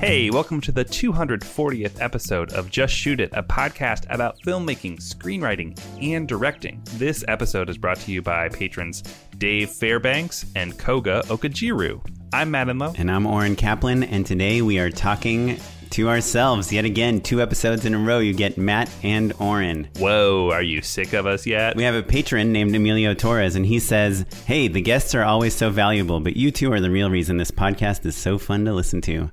Hey, welcome to the 240th episode of Just Shoot It, a podcast about filmmaking, screenwriting, and directing. This episode is brought to you by patrons Dave Fairbanks and Koga Okajiru. I'm Matt Enlow. And I'm Oren Kaplan, and today we are talking to ourselves yet again. Two episodes in a row, you get Matt and Oren. Whoa, are you sick of us yet? We have a patron named Emilio Torres, and he says, Hey, the guests are always so valuable, but you two are the real reason this podcast is so fun to listen to.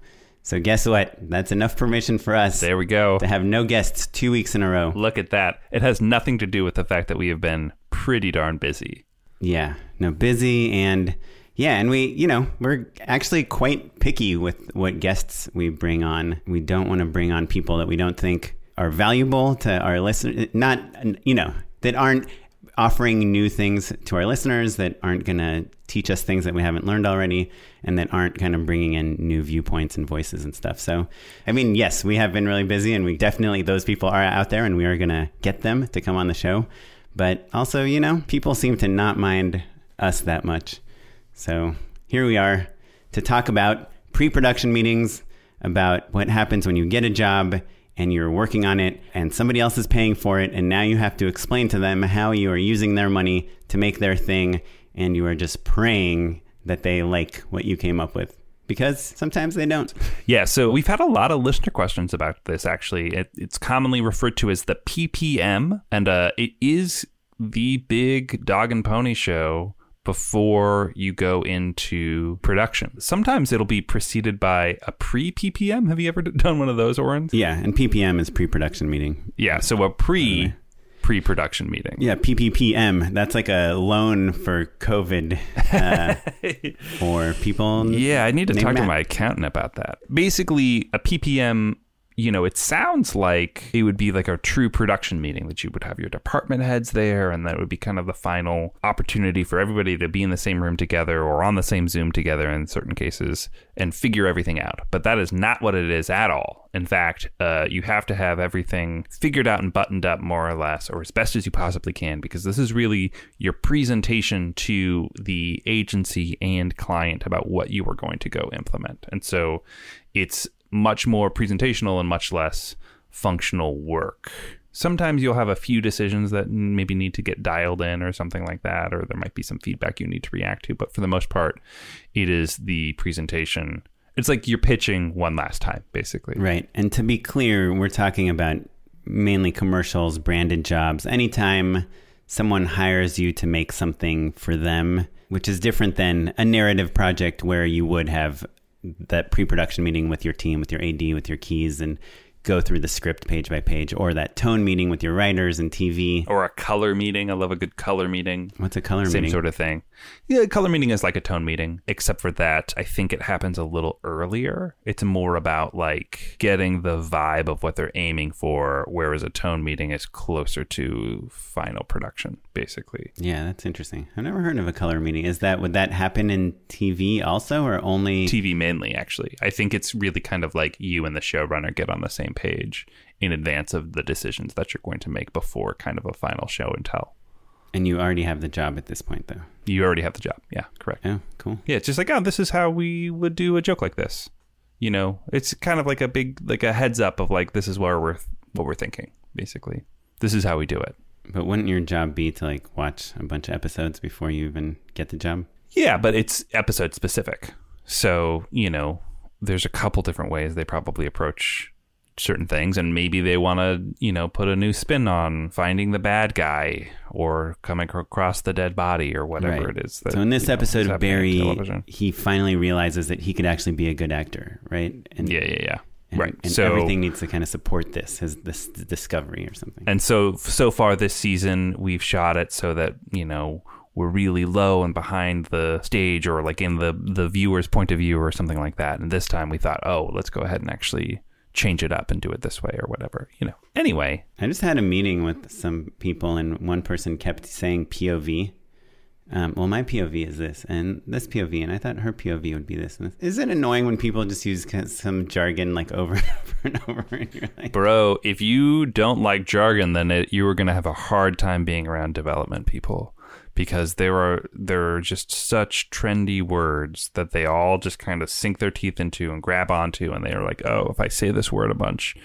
So, guess what? That's enough permission for us There we go. to have no guests two weeks in a row. Look at that. It has nothing to do with the fact that we have been pretty darn busy. Yeah, no, busy and yeah, and we, you know, we're actually quite picky with what guests we bring on. We don't want to bring on people that we don't think are valuable to our listeners, not, you know, that aren't offering new things to our listeners, that aren't going to teach us things that we haven't learned already, and that aren't kind of bringing in new viewpoints and voices and stuff. So, I mean, yes, we have been really busy, and we definitely, those people are out there, and we are going to get them to come on the show. But also, you know, people seem to not mind us that much. So here we are to talk about pre production meetings, about what happens when you get a job and you're working on it and somebody else is paying for it. And now you have to explain to them how you are using their money to make their thing. And you are just praying that they like what you came up with because sometimes they don't. Yeah, so we've had a lot of listener questions about this actually. It, it's commonly referred to as the PPM, and uh, it is the big dog and pony show before you go into production. Sometimes it'll be preceded by a pre PPM. Have you ever done one of those, Oren? Yeah, and PPM is pre production meeting. Yeah, so a pre pre production meeting. Yeah, PPPM. That's like a loan for COVID uh, for people. Yeah, I need to talk to my accountant about that. Basically, a PPM, you know, it sounds like it would be like a true production meeting that you would have your department heads there, and that would be kind of the final opportunity for everybody to be in the same room together or on the same Zoom together in certain cases and figure everything out. But that is not what it is at all. In fact, uh, you have to have everything figured out and buttoned up more or less, or as best as you possibly can, because this is really your presentation to the agency and client about what you are going to go implement. And so it's much more presentational and much less functional work. Sometimes you'll have a few decisions that maybe need to get dialed in or something like that, or there might be some feedback you need to react to. But for the most part, it is the presentation. It's like you're pitching one last time, basically. Right. And to be clear, we're talking about mainly commercials, branded jobs. Anytime someone hires you to make something for them, which is different than a narrative project where you would have that pre production meeting with your team, with your AD, with your keys, and go through the script page by page, or that tone meeting with your writers and TV. Or a color meeting. I love a good color meeting. What's a color Same meeting? sort of thing. Yeah, color meeting is like a tone meeting, except for that I think it happens a little earlier. It's more about like getting the vibe of what they're aiming for, whereas a tone meeting is closer to final production, basically. Yeah, that's interesting. I've never heard of a color meeting. Is that would that happen in TV also, or only TV mainly, actually. I think it's really kind of like you and the showrunner get on the same page in advance of the decisions that you're going to make before kind of a final show and tell. And you already have the job at this point, though. You already have the job. Yeah, correct. Yeah, cool. Yeah, it's just like, oh, this is how we would do a joke like this. You know, it's kind of like a big, like a heads up of like, this is where we're, what we're thinking, basically. This is how we do it. But wouldn't your job be to like watch a bunch of episodes before you even get the job? Yeah, but it's episode specific. So, you know, there's a couple different ways they probably approach certain things and maybe they want to you know put a new spin on finding the bad guy or coming across the dead body or whatever Right. it is that, so in this you know, episode of Barry, television. he finally realizes that he could actually be a good actor, right? And yeah yeah yeah and, right And so everything needs to kind of support this, his this discovery or something. and so so far this season we've shot it so that you know we're really low and behind the stage or like in the the viewer's point of view or something like that and this time we thought oh let's go ahead and actually change it up and do it this way or whatever you know anyway I just had a meeting with some people, and one person kept saying POV. Um, well, my POV is this, and this POV, and I thought her POV would be this. And this. Is it annoying when people just use some jargon like over and over and over? And you're like, Bro, if you don't like jargon, then it, you are going to have a hard time being around development people because there are there are just such trendy words that they all just kind of sink their teeth into and grab onto, and they are like, oh, if I say this word a bunch,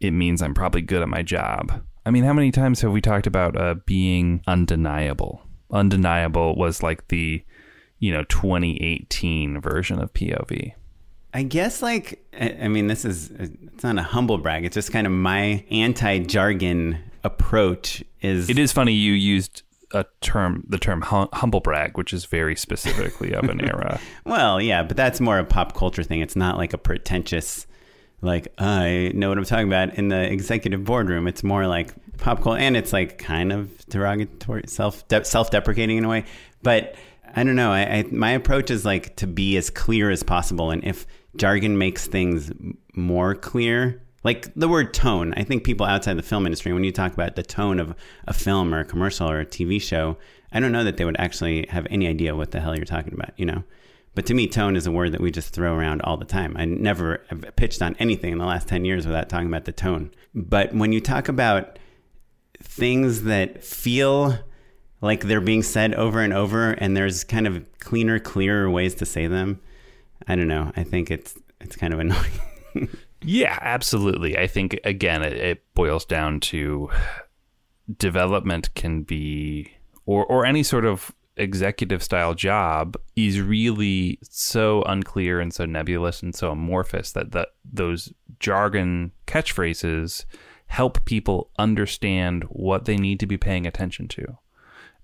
it means I'm probably good at my job. I mean, how many times have we talked about uh, being undeniable? Undeniable was like the you know 2018 version of POV. I guess like I I mean, this is it's not a humble brag. It's just kind of my anti-jargon approach. Is It is funny you used a term, the term hum- humble brag, which is very specifically of an era. Well, yeah, but that's more a pop culture thing. It's not like a pretentious, like I know what I'm talking about in the executive boardroom. It's more like pop culture, and it's like kind of derogatory, self self deprecating in a way. But I don't know. I, I my approach is like to be as clear as possible, and if jargon makes things more clear. Like the word tone, I think people outside the film industry, when you talk about the tone of a film or a commercial or a TV show, I don't know that they would actually have any idea what the hell you're talking about, you know? But to me, tone is a word that we just throw around all the time. I never have pitched on anything in the last 10 years without talking about the tone. But when you talk about things that feel like they're being said over and over and there's kind of cleaner, clearer ways to say them, I don't know. I think it's it's kind of annoying. yeah, absolutely. I think, again, it, it boils down to development can be, or, or any sort of executive style job is really so unclear and so nebulous and so amorphous that, that those jargon catchphrases help people understand what they need to be paying attention to.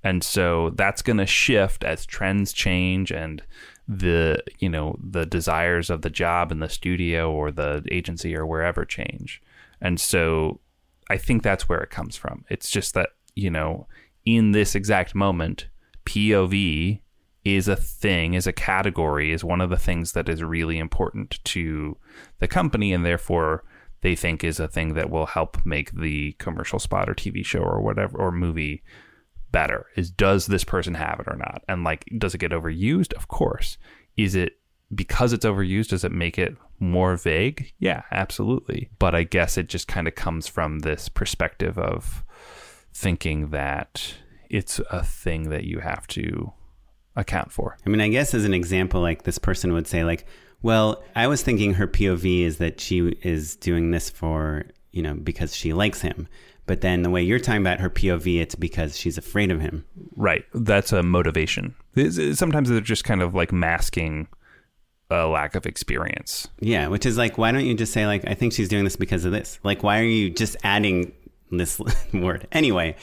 And so that's going to shift as trends change and the, you know, the desires of the job in the studio or the agency or wherever change. And so I think that's where it comes from. It's just that, you know, in this exact moment, POV is a thing, is a category, is one of the things that is really important to the company and therefore they think is a thing that will help make the commercial spot or TV show or whatever or movie better? Is does this person have it or not? And like does it get overused? Of course. Is it because it's overused does it make it more vague? Yeah absolutely. But i guess it just kind of comes from this perspective of thinking that it's a thing that you have to account for. I mean, I guess as an example, like this person would say, like, well, I was thinking her POV is that she is doing this for, you know, because she likes him. But then the way you're talking about her POV, it's because she's afraid of him. right that's a motivation sometimes they're just kind of like masking a lack of experience Yeah, which is like, why don't you just say, like, I think she's doing this because of this? Like, why are you just adding this word? Anyway,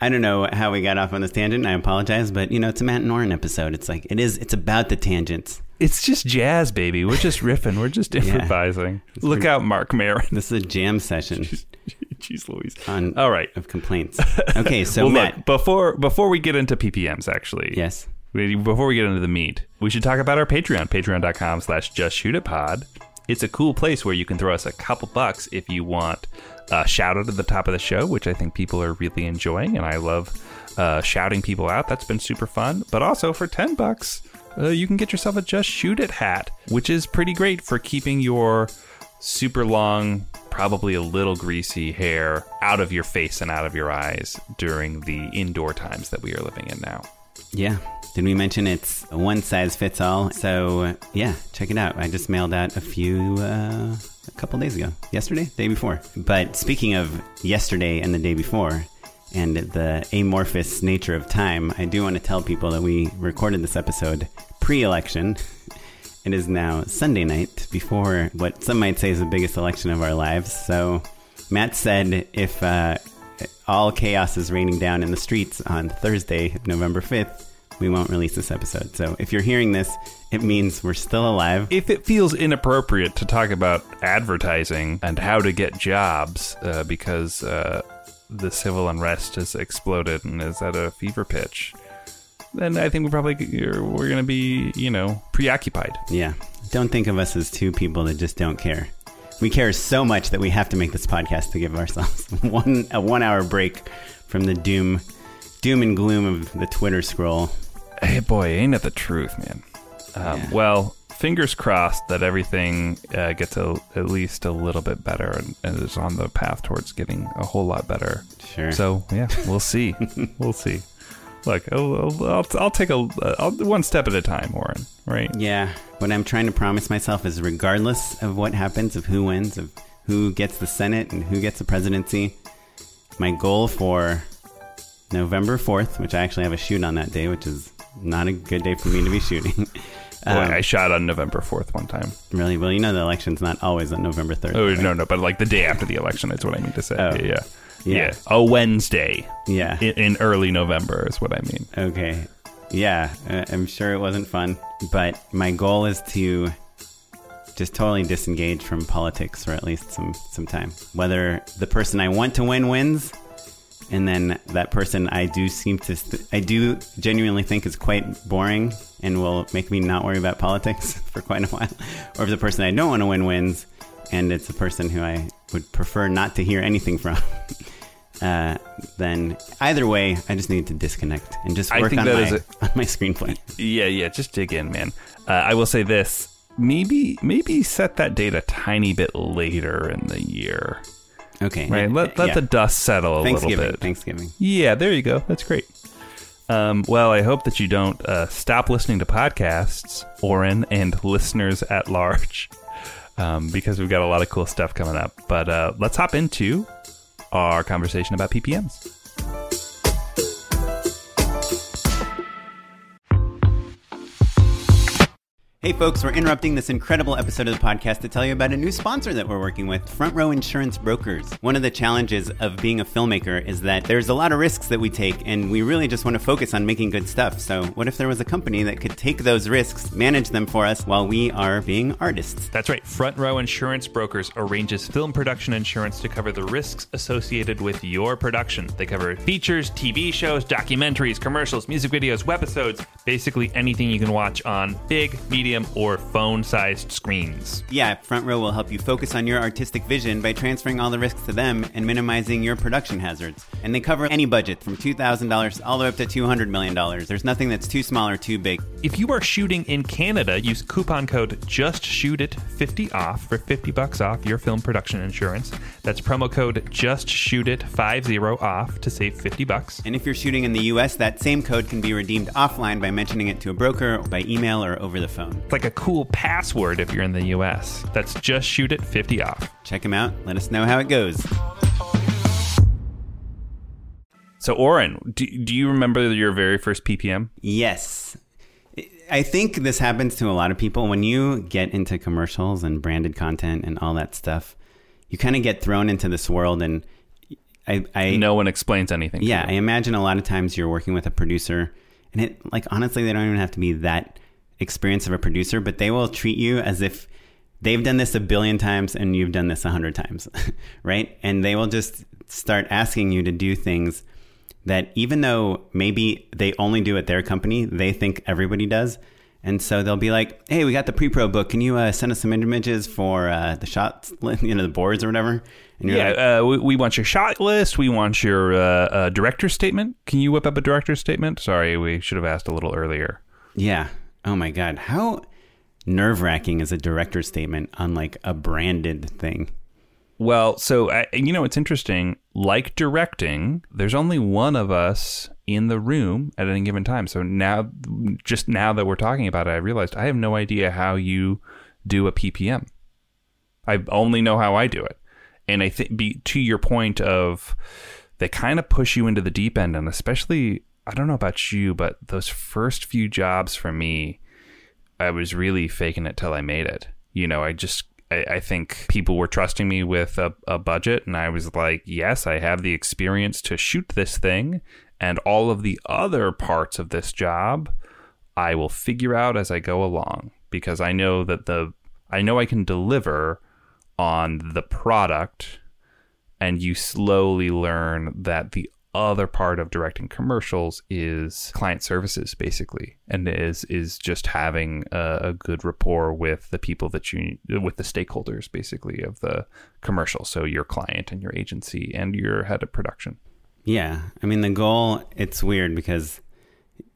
I don't know how we got off on this tangent. I apologize, but you know, it's a Matt and episode. It's like, it is, it's about the tangents. It's just jazz, baby. We're just riffing. We're just improvising. Look out, Marc Maron. This is a jam session Jeez Louise. on All right. of complaints. Okay, so well, Matt, look, before before we get into PPMs, actually, yes. we- before we get into the meat, we should talk about our Patreon, patreon.com slash just shoot it pod. It's a cool place where you can throw us a couple bucks if you want a shout out at the top of the show, which I think people are really enjoying, and I love uh, shouting people out. That's been super fun. But also for 10 bucks, uh, you can get yourself a Just Shoot It hat, which is pretty great for keeping your super long probably a little greasy hair out of your face and out of your eyes during the indoor times that we are living in now. Yeah. Did we mention it's one size fits all? So, yeah, check it out. I just mailed out a few uh, a couple days ago. Yesterday? Day before. But speaking of yesterday and the day before, and the amorphous nature of time, I do want to tell people that we recorded this episode pre election. It is now Sunday night before what some might say is the biggest election of our lives. So, Matt said if uh, all chaos is raining down in the streets on Thursday, November 5th, we won't release this episode. So, if you're hearing this, it means we're still alive. If it feels inappropriate to talk about advertising and how to get jobs uh, because uh, the civil unrest has exploded and is at a fever pitch, then I think we probably we're going to be, you know, preoccupied. Yeah. Don't think of us as two people that just don't care. We care so much that we have to make this podcast to give ourselves one a one hour break from the doom doom and gloom of the Twitter scroll. Hey boy, ain't it the truth, man? Um, Yeah. Well, fingers crossed that everything uh, gets a, at least a little bit better and, and is on the path towards getting a whole lot better. Sure. So yeah, we'll see. we'll see. Look, I'll, I'll, I'll, take a I'll, one step at a time, Oren. Right? Yeah. What I'm trying to promise myself is regardless of what happens, of who wins, of who gets the Senate and who gets the presidency, my goal for November 4th, which I actually have a shoot on that day, which is not a good day for me to be shooting. Boy, Um, I shot on November fourth one time. really? Well, you know the election's not always on November 3rd. Oh right? no, no, but like the day after the election is what I mean to say. Oh. Yeah, yeah, Yeah. yeah. A Wednesday Yeah. in, in early November is what I mean. Okay. Yeah, uh, I'm sure it wasn't fun, but my goal is to just totally disengage from politics for at least some some time. Whether the person I want to win wins, and then that person I do seem to st- I do genuinely think is quite boring and will make me not worry about politics for quite a while, or if the person I don't want to win wins, and it's a person who I would prefer not to hear anything from. Uh, then either way, I just need to disconnect and just I work think on that my, is a- on my screenplay. Yeah, yeah. Just dig in, man. Uh, I will say this: maybe, maybe set that date a tiny bit later in the year. Okay. Right. Let let Yeah. the dust settle a little bit. Thanksgiving. Yeah, there you go. That's great. Um, well, I hope that you don't uh, stop listening to podcasts, Oren, and listeners at large, um, because we've got a lot of cool stuff coming up. But uh, let's hop into our conversation about PPMs. Hey, folks, we're interrupting this incredible episode of the podcast to tell you about a new sponsor that we're working with Front Row Insurance Brokers. One of the challenges of being a filmmaker is that there's a lot of risks that we take, and we really just want to focus on making good stuff. So, what if there was a company that could take those risks, manage them for us while we are being artists? That's right. Front Row Insurance Brokers arranges film production insurance to cover the risks associated with your production. They cover features, TV shows, documentaries, commercials, music videos, webisodes, basically anything you can watch on big, medium, or phone sized screens. Yeah, Front Row will help you focus on your artistic vision by transferring all the risks to them and minimizing your production hazards. And they cover any budget from $2,000 all the way up to $200 million. There's nothing that's too small or too big. If you are shooting in Canada, use coupon code JustShootIt50 off for 50 bucks off your film production insurance. That's promo code Just Shoot JustShootIt50 off to save 50 bucks. And if you're shooting in the US, that same code can be redeemed offline by mentioning it to a broker, by email, or over the phone. It's like a cool password if you're in the US. That's just shoot it 50 off. Check them out. Let us know how it goes. So, Oren, do, do you remember your very first PPM? Yes. I think this happens to a lot of people. When you get into commercials and branded content and all that stuff, you kind of get thrown into this world. And I, I No one explains anything. to Yeah, I imagine a lot of times you're working with a producer, and it like honestly, they don't even have to be that experienced of a producer, but they will treat you as if they've done this a billion times and you've done this a hundred times, right? And they will just start asking you to do things that even though maybe they only do at their company, they think everybody does. And so they'll be like, "Hey, we got the pre-pro book. Can you uh, send us some images for uh, the shots, you know, the boards or whatever?" And you're Yeah, like, uh, we, we want your shot list. We want your uh, uh, director's statement. Can you whip up a director's statement? Sorry, we should have asked a little earlier. Yeah. Oh my God. How nerve wracking is a director's statement on like a branded thing? Well, so I, you know, it's interesting. Like directing, there's only one of us in the room at any given time. So now, just now that we're talking about it, I realized I have no idea how you do a PPM. I only know how I do it, and I think to your point of they kind of push you into the deep end, and especially I don't know about you, but those first few jobs for me, I was really faking it till I made it. You know, I just I, I think people were trusting me with a, a budget, and I was like, yes, I have the experience to shoot this thing, and all of the other parts of this job, I will figure out as I go along because I know that the I know I can deliver on the product and you slowly learn that the other part of directing commercials is client services basically. And is is just having a, a, good rapport with the people that you with the stakeholders basically of the commercial. So your client and your agency and your head of production. Yeah. I mean the goal it's weird because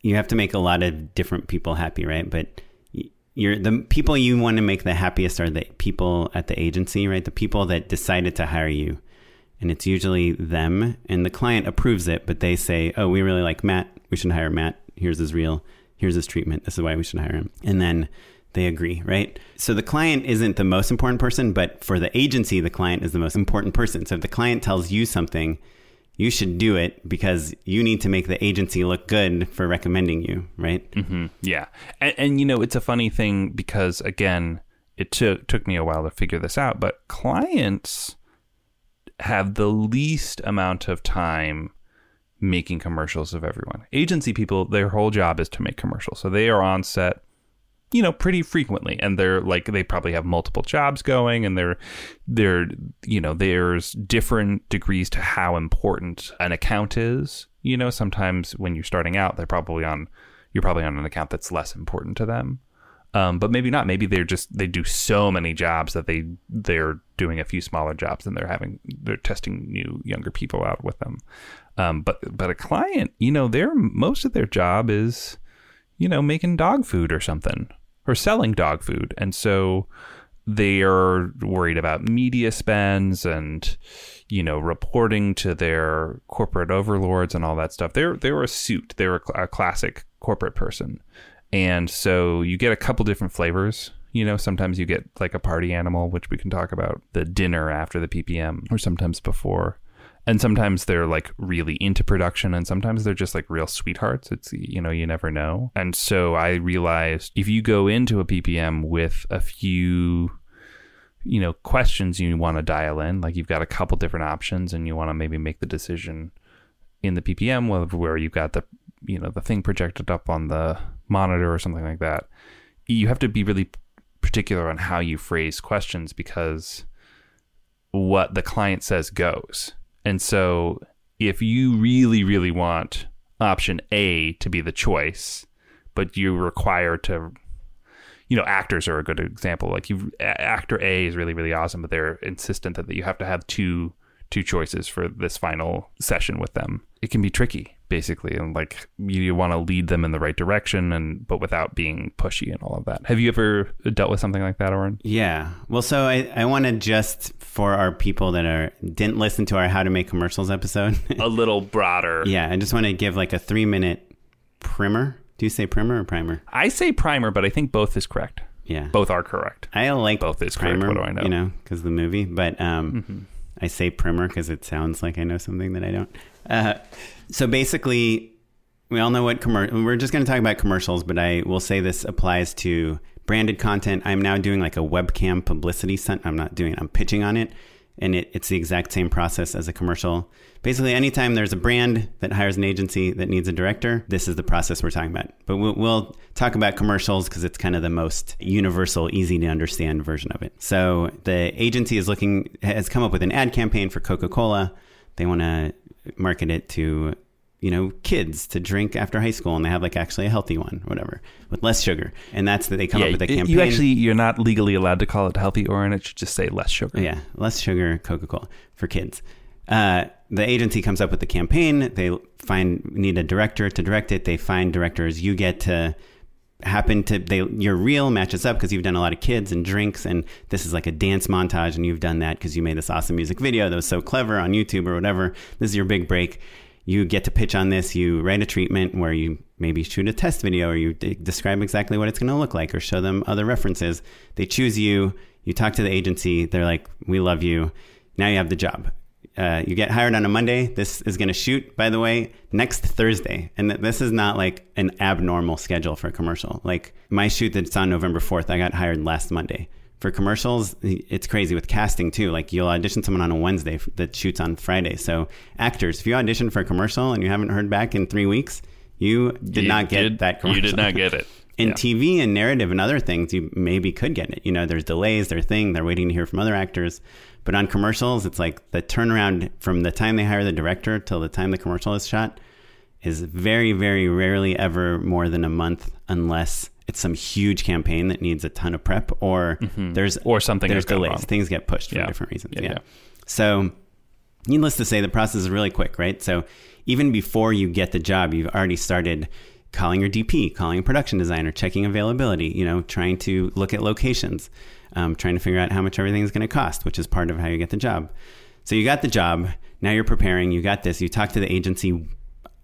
you have to make a lot of different people happy right? But you're the people you want to make the happiest are the people at the agency right? The people that decided to hire you and it's usually them and the client approves it but they say oh we really like matt. We should hire matt. Here's his reel. Here's his treatment. This is why we should hire him. And then they agree right? So the client isn't the most important person but for the agency the client is the most important person. So if the client tells you something you should do it because you need to make the agency look good for recommending you right? Mm-hmm. yeah. And, and you know it's a funny thing because again it took took me a while to figure this out but clients have the least amount of time making commercials of everyone. Agency people, their whole job is to make commercials. So they are on set, you know, pretty frequently and they're like they probably have multiple jobs going and they're they're you know, there's different degrees to how important an account is. You know, sometimes when you're starting out, they're probably on you're probably on an account that's less important to them. Um, but maybe not. Maybe they're just they do so many jobs that they they're doing a few smaller jobs and they're having they're testing new younger people out with them. Um, but but a client, you know, their most of their job is, you know, making dog food or something or selling dog food, and so they are worried about media spends and you know reporting to their corporate overlords and all that stuff. They're they're a suit. They're a, a classic corporate person and so you get a couple different flavors. You know, sometimes you get like a party animal, which we can talk about, the dinner after the PPM, or sometimes before. And sometimes they're like really into production, and sometimes they're just like real sweethearts. It's, you know, you never know. And so I realized if you go into a PPM with a few you know questions you want to dial in like you've got a couple different options and you want to maybe make the decision in the ppm where you've got the you know the thing projected up on the monitor or something like that, you have to be really particular on how you phrase questions because what the client says goes. And so if you really, really want option A to be the choice, but you require to, you know, actors are a good example. Like you, actor A is really, really awesome, but they're insistent that you have to have two two choices for this final session with them. It can be tricky basically and like you want to lead them in the right direction and but without being pushy and all of that. Have you ever dealt with something like that oren? Yeah. Well so i, I want to just for our people that are didn't listen to our how to make commercials episode. A little broader. Yeah i just want to give like a three minute primer. Do you say primer or primer? I say primer but i think both is correct. Yeah. Both are correct. I like both is primer correct. what do i know? you know because the movie but um mm-hmm. i say primer because it sounds like i know something that i don't uh, so basically, we all know what commercial. We're just going to talk about commercials, but I will say this applies to branded content. I'm now doing like a webcam publicity stunt. I'm not doing. I'm pitching on it, and it, it's the exact same process as a commercial. Basically, anytime there's a brand that hires an agency that needs a director, this is the process we're talking about. But we'll, we'll talk about commercials because it's kind of the most universal, easy to understand version of it. So the agency is looking has come up with an ad campaign for Coca Cola. They want to market it to you know kids to drink after high school and they have like actually a healthy one whatever with less sugar. And that's that they come yeah, up with a campaign you actually you're not legally allowed to call it healthy or and it should just say less sugar. Yeah less sugar coca-cola for kids. Uh, the agency comes up with the campaign. They find need a director to direct it. They find directors. You get to happen to they your reel matches up because you've done a lot of kids and drinks and this is like a dance montage and you've done that because you made this awesome music video that was so clever on YouTube or whatever. This is your big break. You get to pitch on this. You write a treatment where you maybe shoot a test video or you d- describe exactly what it's going to look like or show them other references. They choose you. You talk to the agency. They're like, "We love you." Now you have the job. Uh, you get hired on a Monday. This is going to shoot, by the way, next Thursday. And th- this is not like an abnormal schedule for a commercial. Like my shoot that's on November 4th, I got hired last Monday. For commercials, it's crazy with casting too. Like you'll audition someone on a Wednesday f- that shoots on Friday. So actors, if you audition for a commercial and you haven't heard back in three weeks, you did You not get did- that commercial. You did not get it. In Yeah. TV and narrative and other things, you maybe could get it. You know, there's delays, their thing, they're waiting to hear from other actors. But on commercials, it's like the turnaround from the time they hire the director till the time the commercial is shot is very, very rarely ever more than a month, unless it's some huge campaign that needs a ton of prep or there's Mm-hmm. Or something there's delays. wrong. Things get pushed for Yeah. different reasons. Yeah, Yeah. yeah. So needless to say, the process is really quick, right? So even before you get the job, you've already started calling your DP, calling a production designer, checking availability, you know, trying to look at locations, um, trying to figure out how much everything is going to cost, which is part of how you get the job. So you got the job. Now you're preparing. You got this. You talk to the agency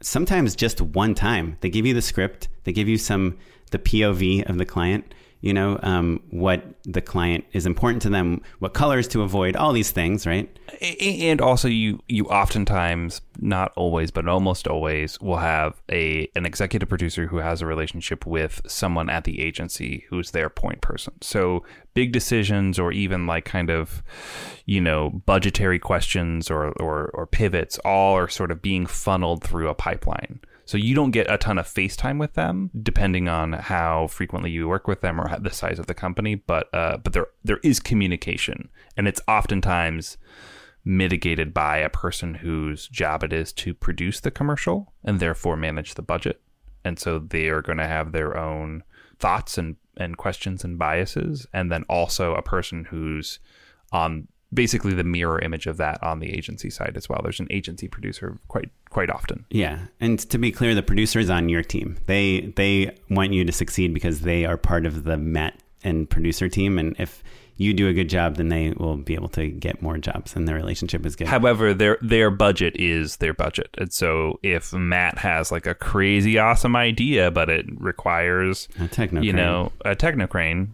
sometimes just one time. They give you the script. They give you some the POV of the client. You know um, what the client is important to them, what colors to avoid, all these things, right? And also you you oftentimes not always but almost always will have a an executive producer who has a relationship with someone at the agency who's their point person so big decisions or even like kind of you know budgetary questions or or, or pivots all are sort of being funneled through a pipeline so you don't get a ton of FaceTime with them, depending on how frequently you work with them or the size of the company. But uh, but there there is communication, and it's oftentimes mitigated by a person whose job it is to produce the commercial and therefore manage the budget. And so they are going to have their own thoughts and, and questions and biases. And then also a person who's on basically the mirror image of that on the agency side as well. There's an agency producer quite quite often. Yeah, and to be clear, the producer is on your team. They they want you to succeed because they are part of the Matt and producer team, and if you do a good job, then they will be able to get more jobs, and their relationship is good. However, their their budget is their budget, and so if Matt has like a crazy awesome idea, but it requires A techno you know a technocrane,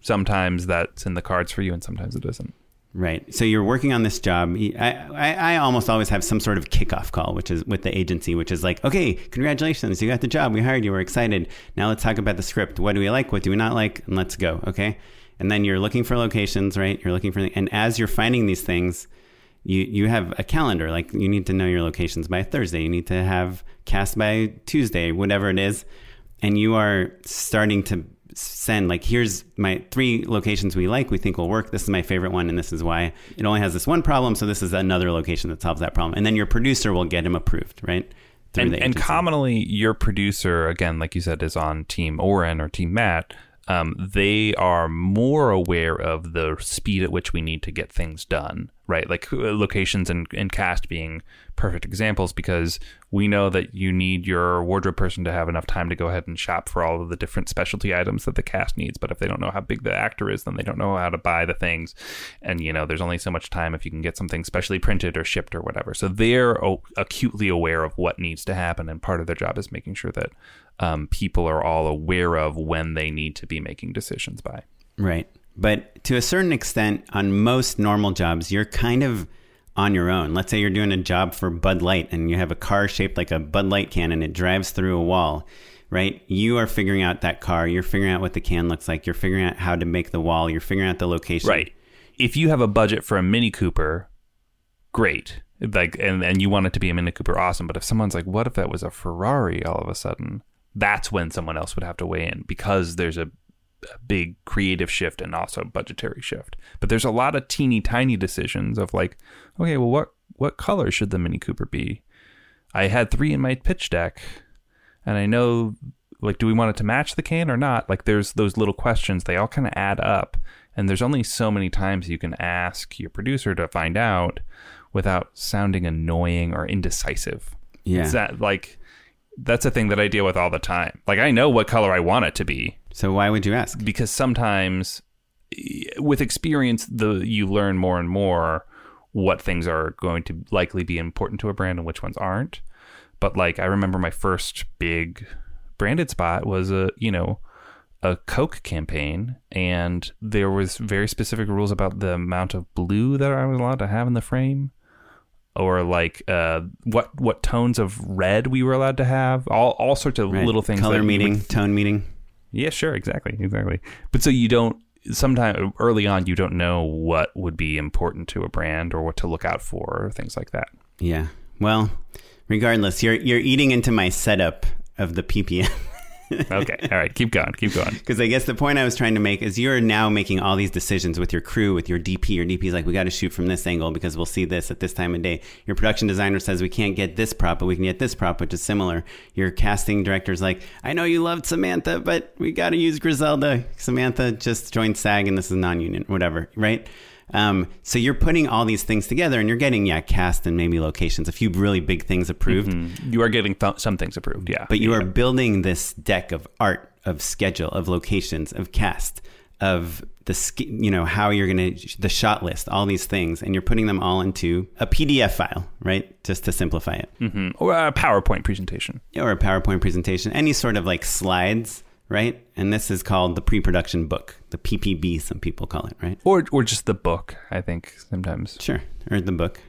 sometimes that's in the cards for you, and sometimes it isn't. Right. So you're working on this job. I, I, I almost always have some sort of kickoff call, which is with the agency, which is like, okay, congratulations, you got the job. We hired you. We're excited. Now let's talk about the script. What do we like? What do we not like? And let's go. Okay. And then you're looking for locations, right? You're looking for, and as you're finding these things, you you have a calendar. Like you need to know your locations by Thursday. You need to have cast by Tuesday, whatever it is, and you are starting to send like here's my three locations we like we think will work this is my favorite one and this is why. It only has this one problem so this is another location that solves that problem. And then your producer will get him approved right? And, and commonly, your producer, again, like you said, is on Team Oren or Team Matt. Um, they are more aware of the speed at which we need to get things done, right? Like uh, locations and, and cast being perfect examples because we know that you need your wardrobe person to have enough time to go ahead and shop for all of the different specialty items that the cast needs. But if they don't know how big the actor is, then they don't know how to buy the things. And, you know, there's only so much time if you can get something specially printed or shipped or whatever. So they're o- acutely aware of what needs to happen. And part of their job is making sure that um, people are all aware of when they need to be making decisions by. Right. But to a certain extent, on most normal jobs, you're kind of on your own. Let's say you're doing a job for Bud Light and you have a car shaped like a Bud Light can and it drives through a wall, right? You are figuring out that car. You're figuring out what the can looks like. You're figuring out how to make the wall. You're figuring out the location. Right. If you have a budget for a Mini Cooper, great. Like and, and you want it to be a Mini Cooper, awesome. But if someone's like, what if that was a Ferrari all of a sudden? That's when someone else would have to weigh in because there's a, big creative shift and also budgetary shift. But there's a lot of teeny tiny decisions of like, okay, well what what color should the Mini Cooper be? I had three in my pitch deck and I know like do we want it to match the can or not? Like there's those little questions, they all kind of add up and there's only so many times you can ask your producer to find out without sounding annoying or indecisive. Yeah. Is that like that's a thing that I deal with all the time. Like I know what color I want it to be So why would you ask? because sometimes eh, with experience the you learn more and more what things are going to likely be important to a brand and which ones aren't. But like I remember my first big branded spot was a, you know, a Coke campaign and there was very specific rules about the amount of blue that I was allowed to have in the frame or like uh, what what tones of red we were allowed to have all all sorts of Right. little things Color you would tone meeting. Yeah, sure, exactly, exactly. But so you don't sometime early on you don't know what would be important to a brand or what to look out for or things like that. Yeah. Well, regardless, you're you're eating into my setup of the PPM. Okay, all right, keep going, keep going. Because I guess the point I was trying to make is you're now making all these decisions with your crew, with your DP. Your DP is like, we got to shoot from this angle because we'll see this at this time of day. Your production designer says we can't get this prop, but we can get this prop, which is similar. Your casting director's like, I know you loved Samantha, but we got to use Griselda. Samantha just joined SAG and this is non-union, whatever, right? Um, so you're putting all these things together and you're getting, yeah, cast and maybe locations, a few really big things approved. You are getting th- some things approved, yeah. But you yeah. are building this deck of art, of schedule, of locations, of cast, of the sk- you know how you're gonna the shot list, all these things, and you're putting them all into a PDF file, right? Just to simplify it, Mhm. or a PowerPoint presentation. or a PowerPoint presentation, any sort of like slides, right? And this is called the pre-production book, the PPB, some people call it, right? Or or just the book, I think sometimes. Sure, or the book.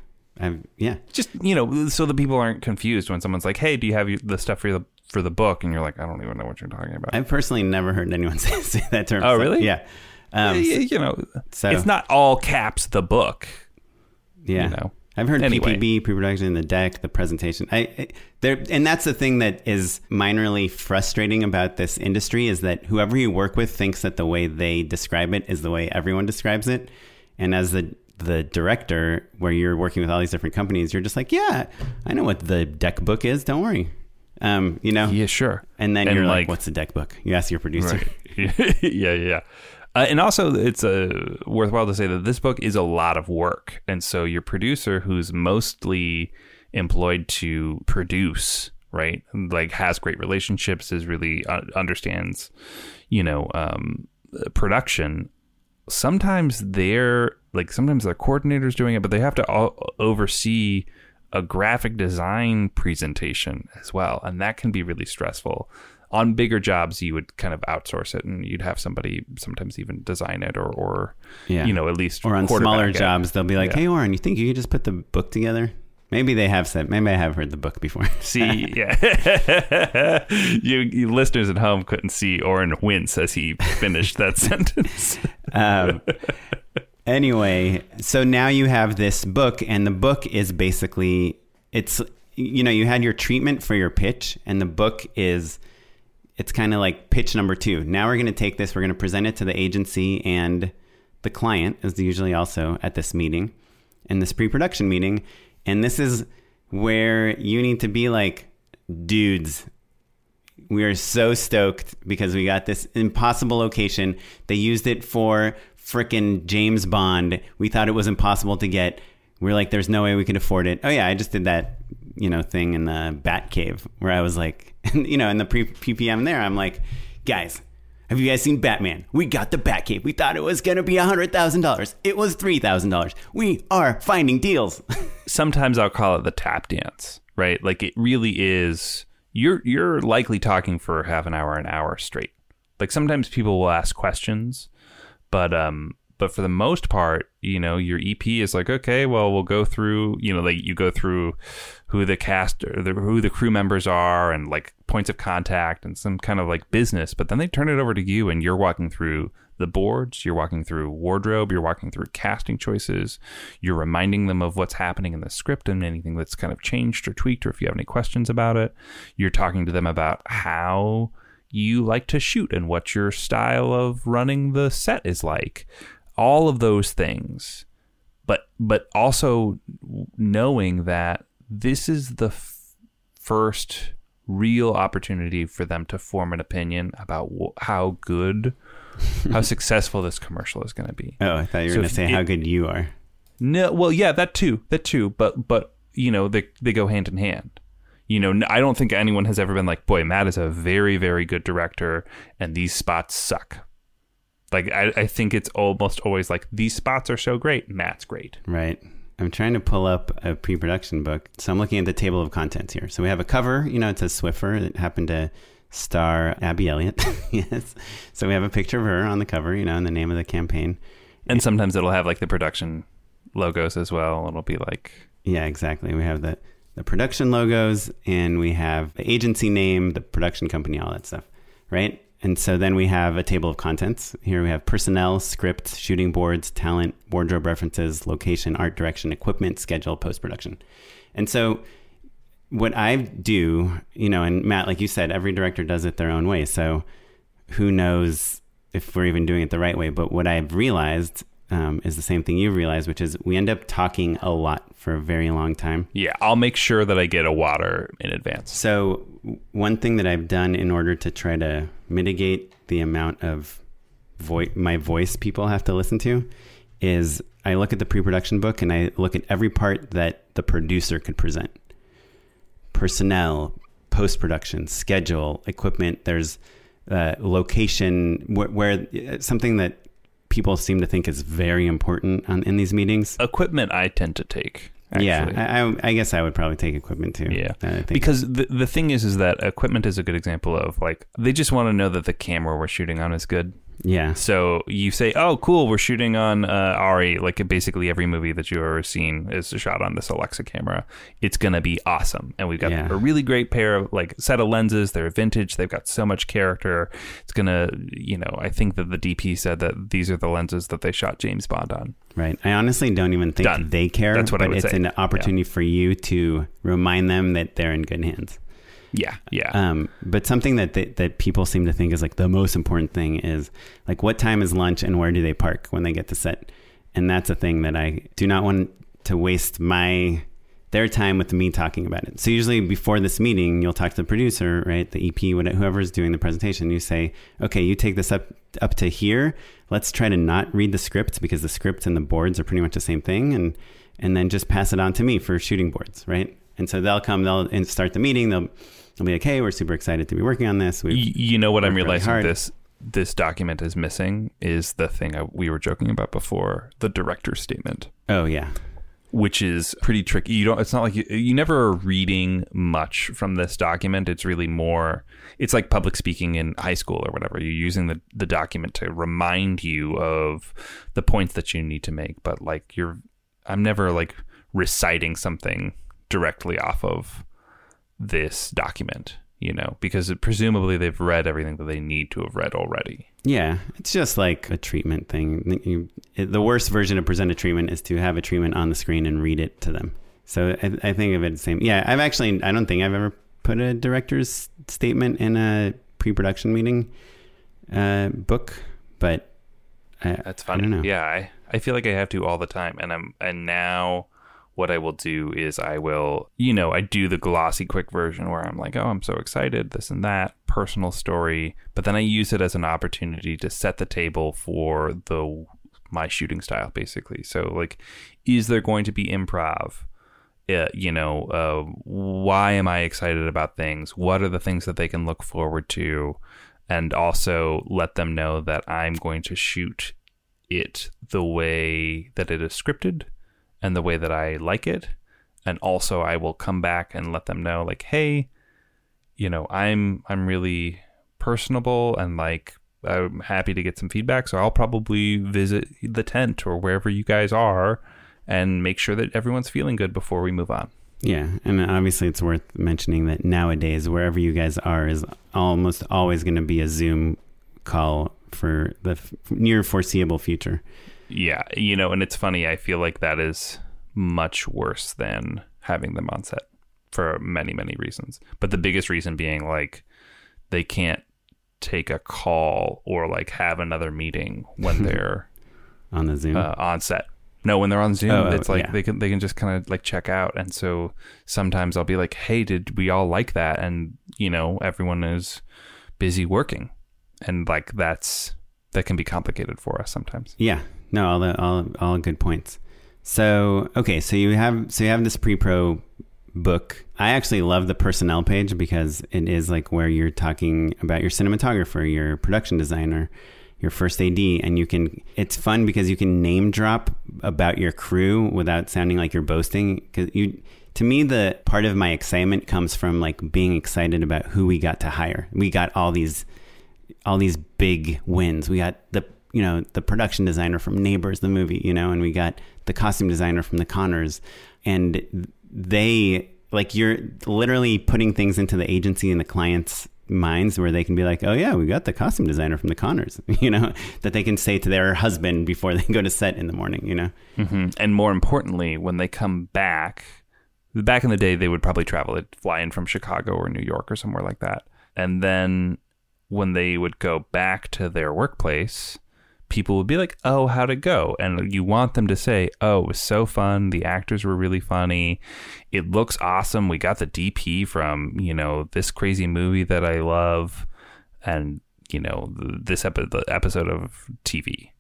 I've, yeah, Just, you know, so the people aren't confused when someone's like, "Hey, do you have the stuff for the for the book?" and you're like, "I don't even know what you're talking about." I've personally never heard anyone say, say that term. Oh, So, really? yeah. Um, Y- you know, so- it's not all caps the book. Yeah. you know. I've heard Anyway. PPB, pre-production, the deck, the presentation. I, I there, and that's the thing that is minorly frustrating about this industry is that whoever you work with thinks that the way they describe it is the way everyone describes it, and as the the director, where you're working with all these different companies, you're just like, yeah, I know what the deck book is. Don't worry, um, you know. Yeah, sure. And then And, you're like, like- what's the deck book? You ask your producer. Right. yeah, yeah. Uh, and also, it's uh, worthwhile to say that this book is a lot of work, and so your producer, who's mostly employed to produce, right, like has great relationships, is really uh, understands, you know, um, production. Sometimes they're like sometimes their coordinators doing it, but they have to oversee a graphic design presentation as well, and that can be really stressful. On bigger jobs, you would kind of outsource it, and you'd have somebody sometimes even design it, or, or Yeah. you know, at least or on smaller it. jobs, they'll be like, Yeah. "Hey, Oren, you think you could just put the book together?" Maybe they have said. Maybe I have heard the book before. See, yeah, you, you listeners at home couldn't see Oren wince as he finished that sentence. um, anyway, so now you have this book, and the book is basically it's you know you had your treatment for your pitch, and the book is it's kind of like pitch number two. Now we're going to take this, we're going to present it to the agency and the client is usually also at this meeting, in this pre-production meeting, and this is where you need to be like, dudes, we are so stoked because we got this impossible location. They used it for frickin' James Bond. We thought it was impossible to get. We're like, there's no way we could afford it. Oh yeah, I just did that, you know, thing in the Bat Cave where I was like, you know, in the pre PPM there, I'm like, guys, have you guys seen Batman? We got the Bat Cave. We thought it was gonna be a hundred thousand dollars. It was three thousand dollars. We are finding deals. sometimes I'll call it the tap dance, right? Like it really is. You're you're likely talking for half an hour, an hour straight. Like sometimes people will ask questions, but um, but for the most part, you know, your EP is like, okay, well, we'll go through, you know, like you go through who the cast or the, who the crew members are and like points of contact and some kind of like business, but then they turn it over to you and you're walking through the boards, you're walking through wardrobe, you're walking through casting choices, you're reminding them of what's happening in the script and anything that's kind of changed or tweaked, or if you have any questions about it. You're talking to them about how you like to shoot and what your style of running the set is like. All of those things. But but also knowing that this is the f- first real opportunity for them to form an opinion about wh- how good how successful this commercial is going to be. Oh, I thought you were So gonna say it- how good you are. No, well, yeah, that too, that too. But but you know, they they go hand in hand. You know, I don't think anyone has ever been like, boy, Matt is a very, very good director, and these spots suck. Like, I, I think it's almost always like, these spots are so great, Matt's great. Right. I'm trying to pull up a pre-production book. So I'm looking at the table of contents here. So we have a cover, you know, it says Swiffer. It happened to star Abby Elliott. yes. So we have a picture of her on the cover, you know, and the name of the campaign. And sometimes it'll have like the production logos as well. It'll be like, Yeah, exactly. We have the the production logos and we have the agency name, the production company, all that stuff, right? And so then we have a table of contents. Here we have personnel, script, shooting boards, talent, wardrobe references, location, art direction, equipment, schedule, post production. And so what I do, you know, and Matt, like you said, every director does it their own way. So who knows if we're even doing it the right way? But what I've realized um, is the same thing you've realized, which is we end up talking a lot for a very long time. yeah, I'll make sure that I get a water in advance. So, one thing that I've done in order to try to mitigate the amount of vo- my voice people have to listen to is I look at the pre production book and I look at every part that the producer could present personnel, post production, schedule, equipment. There's uh, location where, where uh, something that people seem to think is very important on, in these meetings. Equipment I tend to take. Actually. Yeah, I, I, I guess I would probably take equipment too. Yeah, because the the thing is, is that equipment is a good example of like they just want to know that the camera we're shooting on is good. Yeah, So you say, "Oh, cool, we're shooting on uh, ARRI." Like basically every movie that you've ever seen is shot on this Alexa camera. It's gonna be awesome, and we've got Yeah. a really great pair of like set of lenses. They're vintage. They've got so much character. It's gonna, you know, I think that the DP said that these are the lenses that they shot James Bond on. Right. I honestly don't even think Done. they care. That's what I but would it's say. an opportunity for you to remind them that they're in good hands. Yeah, yeah. Um, but something that they, that people seem to think is like the most important thing is like what time is lunch and where do they park when they get to set, and that's a thing that I do not want to waste my their time with me talking about it. So usually before this meeting, you'll talk to the producer, right, the EP, whoever's doing the presentation. You say, okay, you take this up up to here. Let's try to not read the script because the script and the boards are pretty much the same thing, and and then just pass it on to me for shooting boards, right? And so they'll come, they'll and start the meeting. They'll they'll be like, hey, we're super excited to be working on this. We've, you know what I'm worked really realizing? this this document is missing is the thing I, we were joking about before the director's statement. Oh yeah, which is pretty tricky. You don't it's not like you, you never are reading much from this document. It's really more it's like public speaking in high school or whatever. You're using the, the document to remind you of the points that you need to make but like you're i'm never like reciting something directly off of this document you know because it, presumably they've read everything that they need to have read already yeah. It's just like a treatment thing. You, the worst version of present a treatment is to have a treatment on the screen and read it to them. So I, I think of it the same. Yeah, I've actually I don't think I've ever put a director's statement in a pre-production meeting uh, book, but I, That's I funny. don't know. Yeah, I, I feel like I have to all the time, and I'm and now what I will do is I will, you know, I do the glossy quick version where I'm like, oh, I'm so excited, this and that, personal story, but then I use it as an opportunity to set the table for the my shooting style, basically. So like, is there going to be improv? uh, you know, uh, why am I excited about things? What are the things that they can look forward to? And also let them know that I'm going to shoot it the way that it is scripted and the way that I like it. And also I will come back and let them know like, hey, you know, I'm I'm really personable and like I'm happy to get some feedback. So I'll probably visit the tent or wherever you guys are and make sure that everyone's feeling good before we move on. Yeah, and obviously it's worth mentioning that nowadays, wherever you guys are, is almost always going to be a Zoom call for the f- near foreseeable future. Yeah, you know, and it's funny. I feel like that is much worse than having them on set for many, many reasons. But the biggest reason being like they can't take a call or like have another meeting when they're on the Zoom. uh, on set. No, when they're on Zoom, Oh, it's like yeah. they can they can just kind of like check out. And so sometimes I'll be like, "Hey, did we all like that?" And you know, everyone is busy working, and like that's that can be complicated for us sometimes. Yeah, no, all the all all good points. So okay, so you have so you have this pre-pro book. I actually love the personnel page because it is like where you're talking about your cinematographer, your production designer, your first AD, and you can. It's fun because you can name drop about your crew without sounding like you're boasting. Because you, to me, the part of my excitement comes from like being excited about who we got to hire. We got all these, all these big wins. We got the you know the production designer from Neighbors, the movie, you know, and we got the costume designer from The Conners, and they like you're literally putting things into the agency and the client's minds where they can be like, oh yeah, we got the costume designer from the Conners, you know, that they can say to their husband before they go to set in the morning, you know. Mm-hmm. And more importantly, when they come back, back in the day, they would probably travel, they'd fly in from Chicago or New York or somewhere like that, and then when they would go back to their workplace, people would be like, "Oh, how'd it go?" And you want them to say, "Oh, it was so fun. The actors were really funny. It looks awesome. We got the DP from you know this crazy movie that I love, and you know this epi- the episode of TV.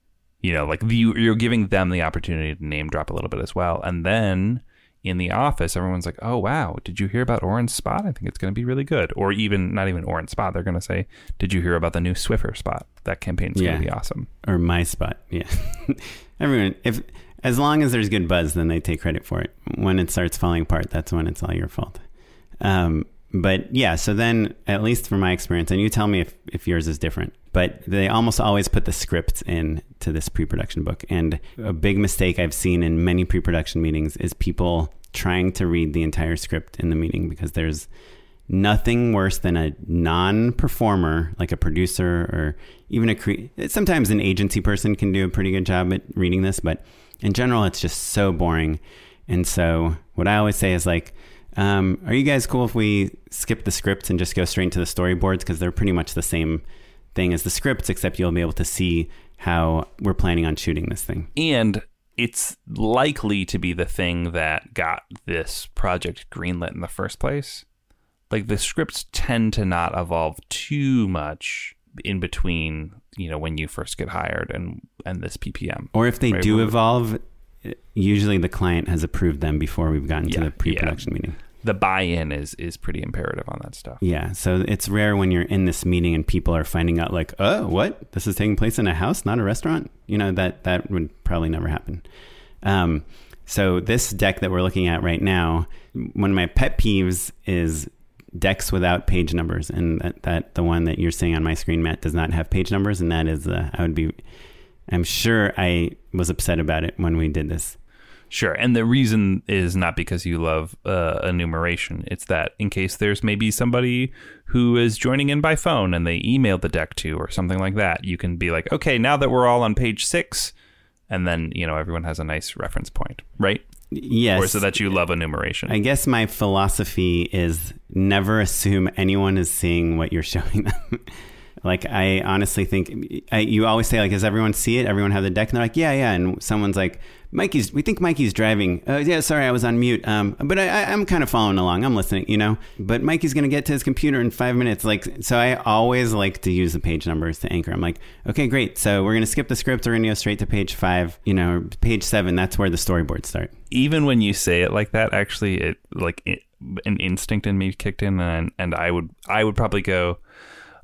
You know, like you, you're giving them the opportunity to name drop a little bit as well, and then." In the office, everyone's like, "Oh wow, did you hear about Orange Spot? I think it's going to be really good." Or even not even Orange Spot, they're going to say, "Did you hear about the new Swiffer Spot? That campaign's Yeah. going to be awesome." Or my spot, yeah. Everyone, if as long as there's good buzz, then they take credit for it. When it starts falling apart, that's when it's all your fault. Um, but yeah, so then at least from my experience, and you tell me if, if yours is different, but they almost always put the scripts in to this pre-production book. And a big mistake I've seen in many pre-production meetings is people trying to read the entire script in the meeting because there's nothing worse than a non-performer like a producer or even a cre- sometimes an agency person can do a pretty good job at reading this but in general it's just so boring and so what i always say is like um, are you guys cool if we skip the scripts and just go straight into the storyboards because they're pretty much the same thing as the scripts except you'll be able to see how we're planning on shooting this thing and it's likely to be the thing that got this project greenlit in the first place. Like the scripts tend to not evolve too much in between, you know, when you first get hired and and this PPM. or if they Right, do evolve usually the client has approved them before we've gotten to the pre-production meeting The buy-in is is pretty imperative on that stuff. Yeah, so it's rare when you're in this meeting and people are finding out like, "Oh, what? This is taking place in a house, not a restaurant." You know that that would probably never happen. Um, so this deck that we're looking at right now, one of my pet peeves is decks without page numbers, and that, that the one that you're seeing on my screen, Matt, does not have page numbers, and that is uh, I would be, I'm sure I was upset about it when we did this. Sure. And the reason is not because you love uh, enumeration. It's that in case there's maybe somebody who is joining in by phone and they email the deck to or something like that, you can be like, okay, now that we're all on page six, and then, you know, everyone has a nice reference point, right? Yes, Or so that you love enumeration. I guess my philosophy is never assume anyone is seeing what you're showing them. like I honestly think I, you always say like, does everyone see it? Everyone have the deck? And they're like, yeah, yeah. And someone's like, Mikey's. We think Mikey's driving. Uh, yeah, sorry, I was on mute. Um, but I, I'm kind of following along. I'm listening. You know. But Mikey's gonna get to his computer in five minutes. Like, so I always like to use the page numbers to anchor. I'm like, okay, great. So we're gonna skip the script. We're gonna go straight to page five. You know, page seven. That's where the storyboards start. Even when you say it like that, actually, it like it, an instinct in me kicked in, and and I would I would probably go,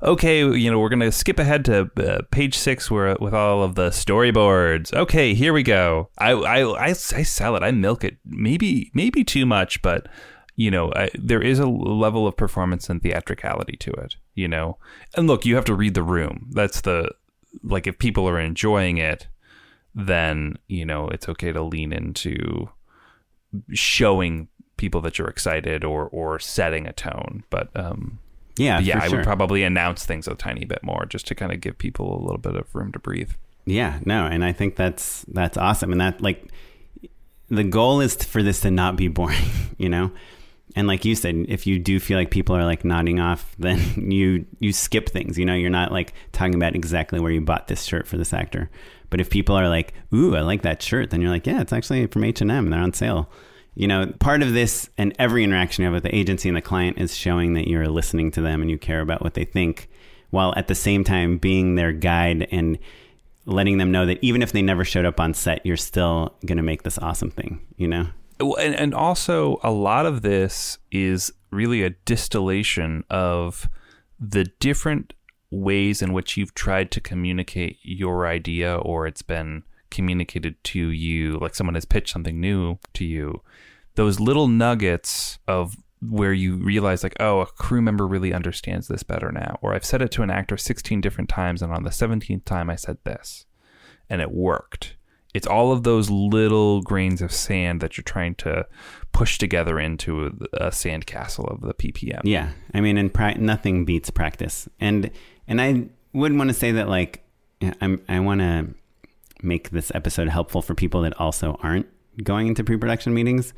okay, you know, we're gonna skip ahead to uh, page six where with all of the storyboards. Okay, here we go. I I I, I sell it. I milk it. Maybe maybe too much, but you know, I, there is a level of performance and theatricality to it. You know, and look, you have to read the room. That's the like if people are enjoying it, then you know it's okay to lean into showing people that you're excited or or setting a tone. But um, Yeah, yeah, I sure. would probably announce things a tiny bit more just to kind of give people a little bit of room to breathe. Yeah, no, and I think that's that's awesome, and that like the goal is for this to not be boring, you know. And like you said, if you do feel like people are like nodding off, then you you skip things. You know, you're not like talking about exactly where you bought this shirt for this actor. But if people are like, "Ooh, I like that shirt," then you're like, "Yeah, it's actually from H and M. They're on sale." You know, part of this and every interaction you have with the agency and the client is showing that you're listening to them and you care about what they think, while at the same time being their guide and letting them know that even if they never showed up on set, you're still going to make this awesome thing, you know? And, and also, a lot of this is really a distillation of the different ways in which you've tried to communicate your idea or it's been communicated to you, like someone has pitched something new to you. Those little nuggets of where you realize, like, oh, a crew member really understands this better now. Or I've said it to an actor 16 different times, and on the 17th time, I said this, and it worked. It's all of those little grains of sand that you're trying to push together into a, a sand castle of the ppm Yeah, I mean, and pra- nothing beats practice, and and I would want to say that like I'm I want to make this episode helpful for people that also aren't going into pre-production meetings,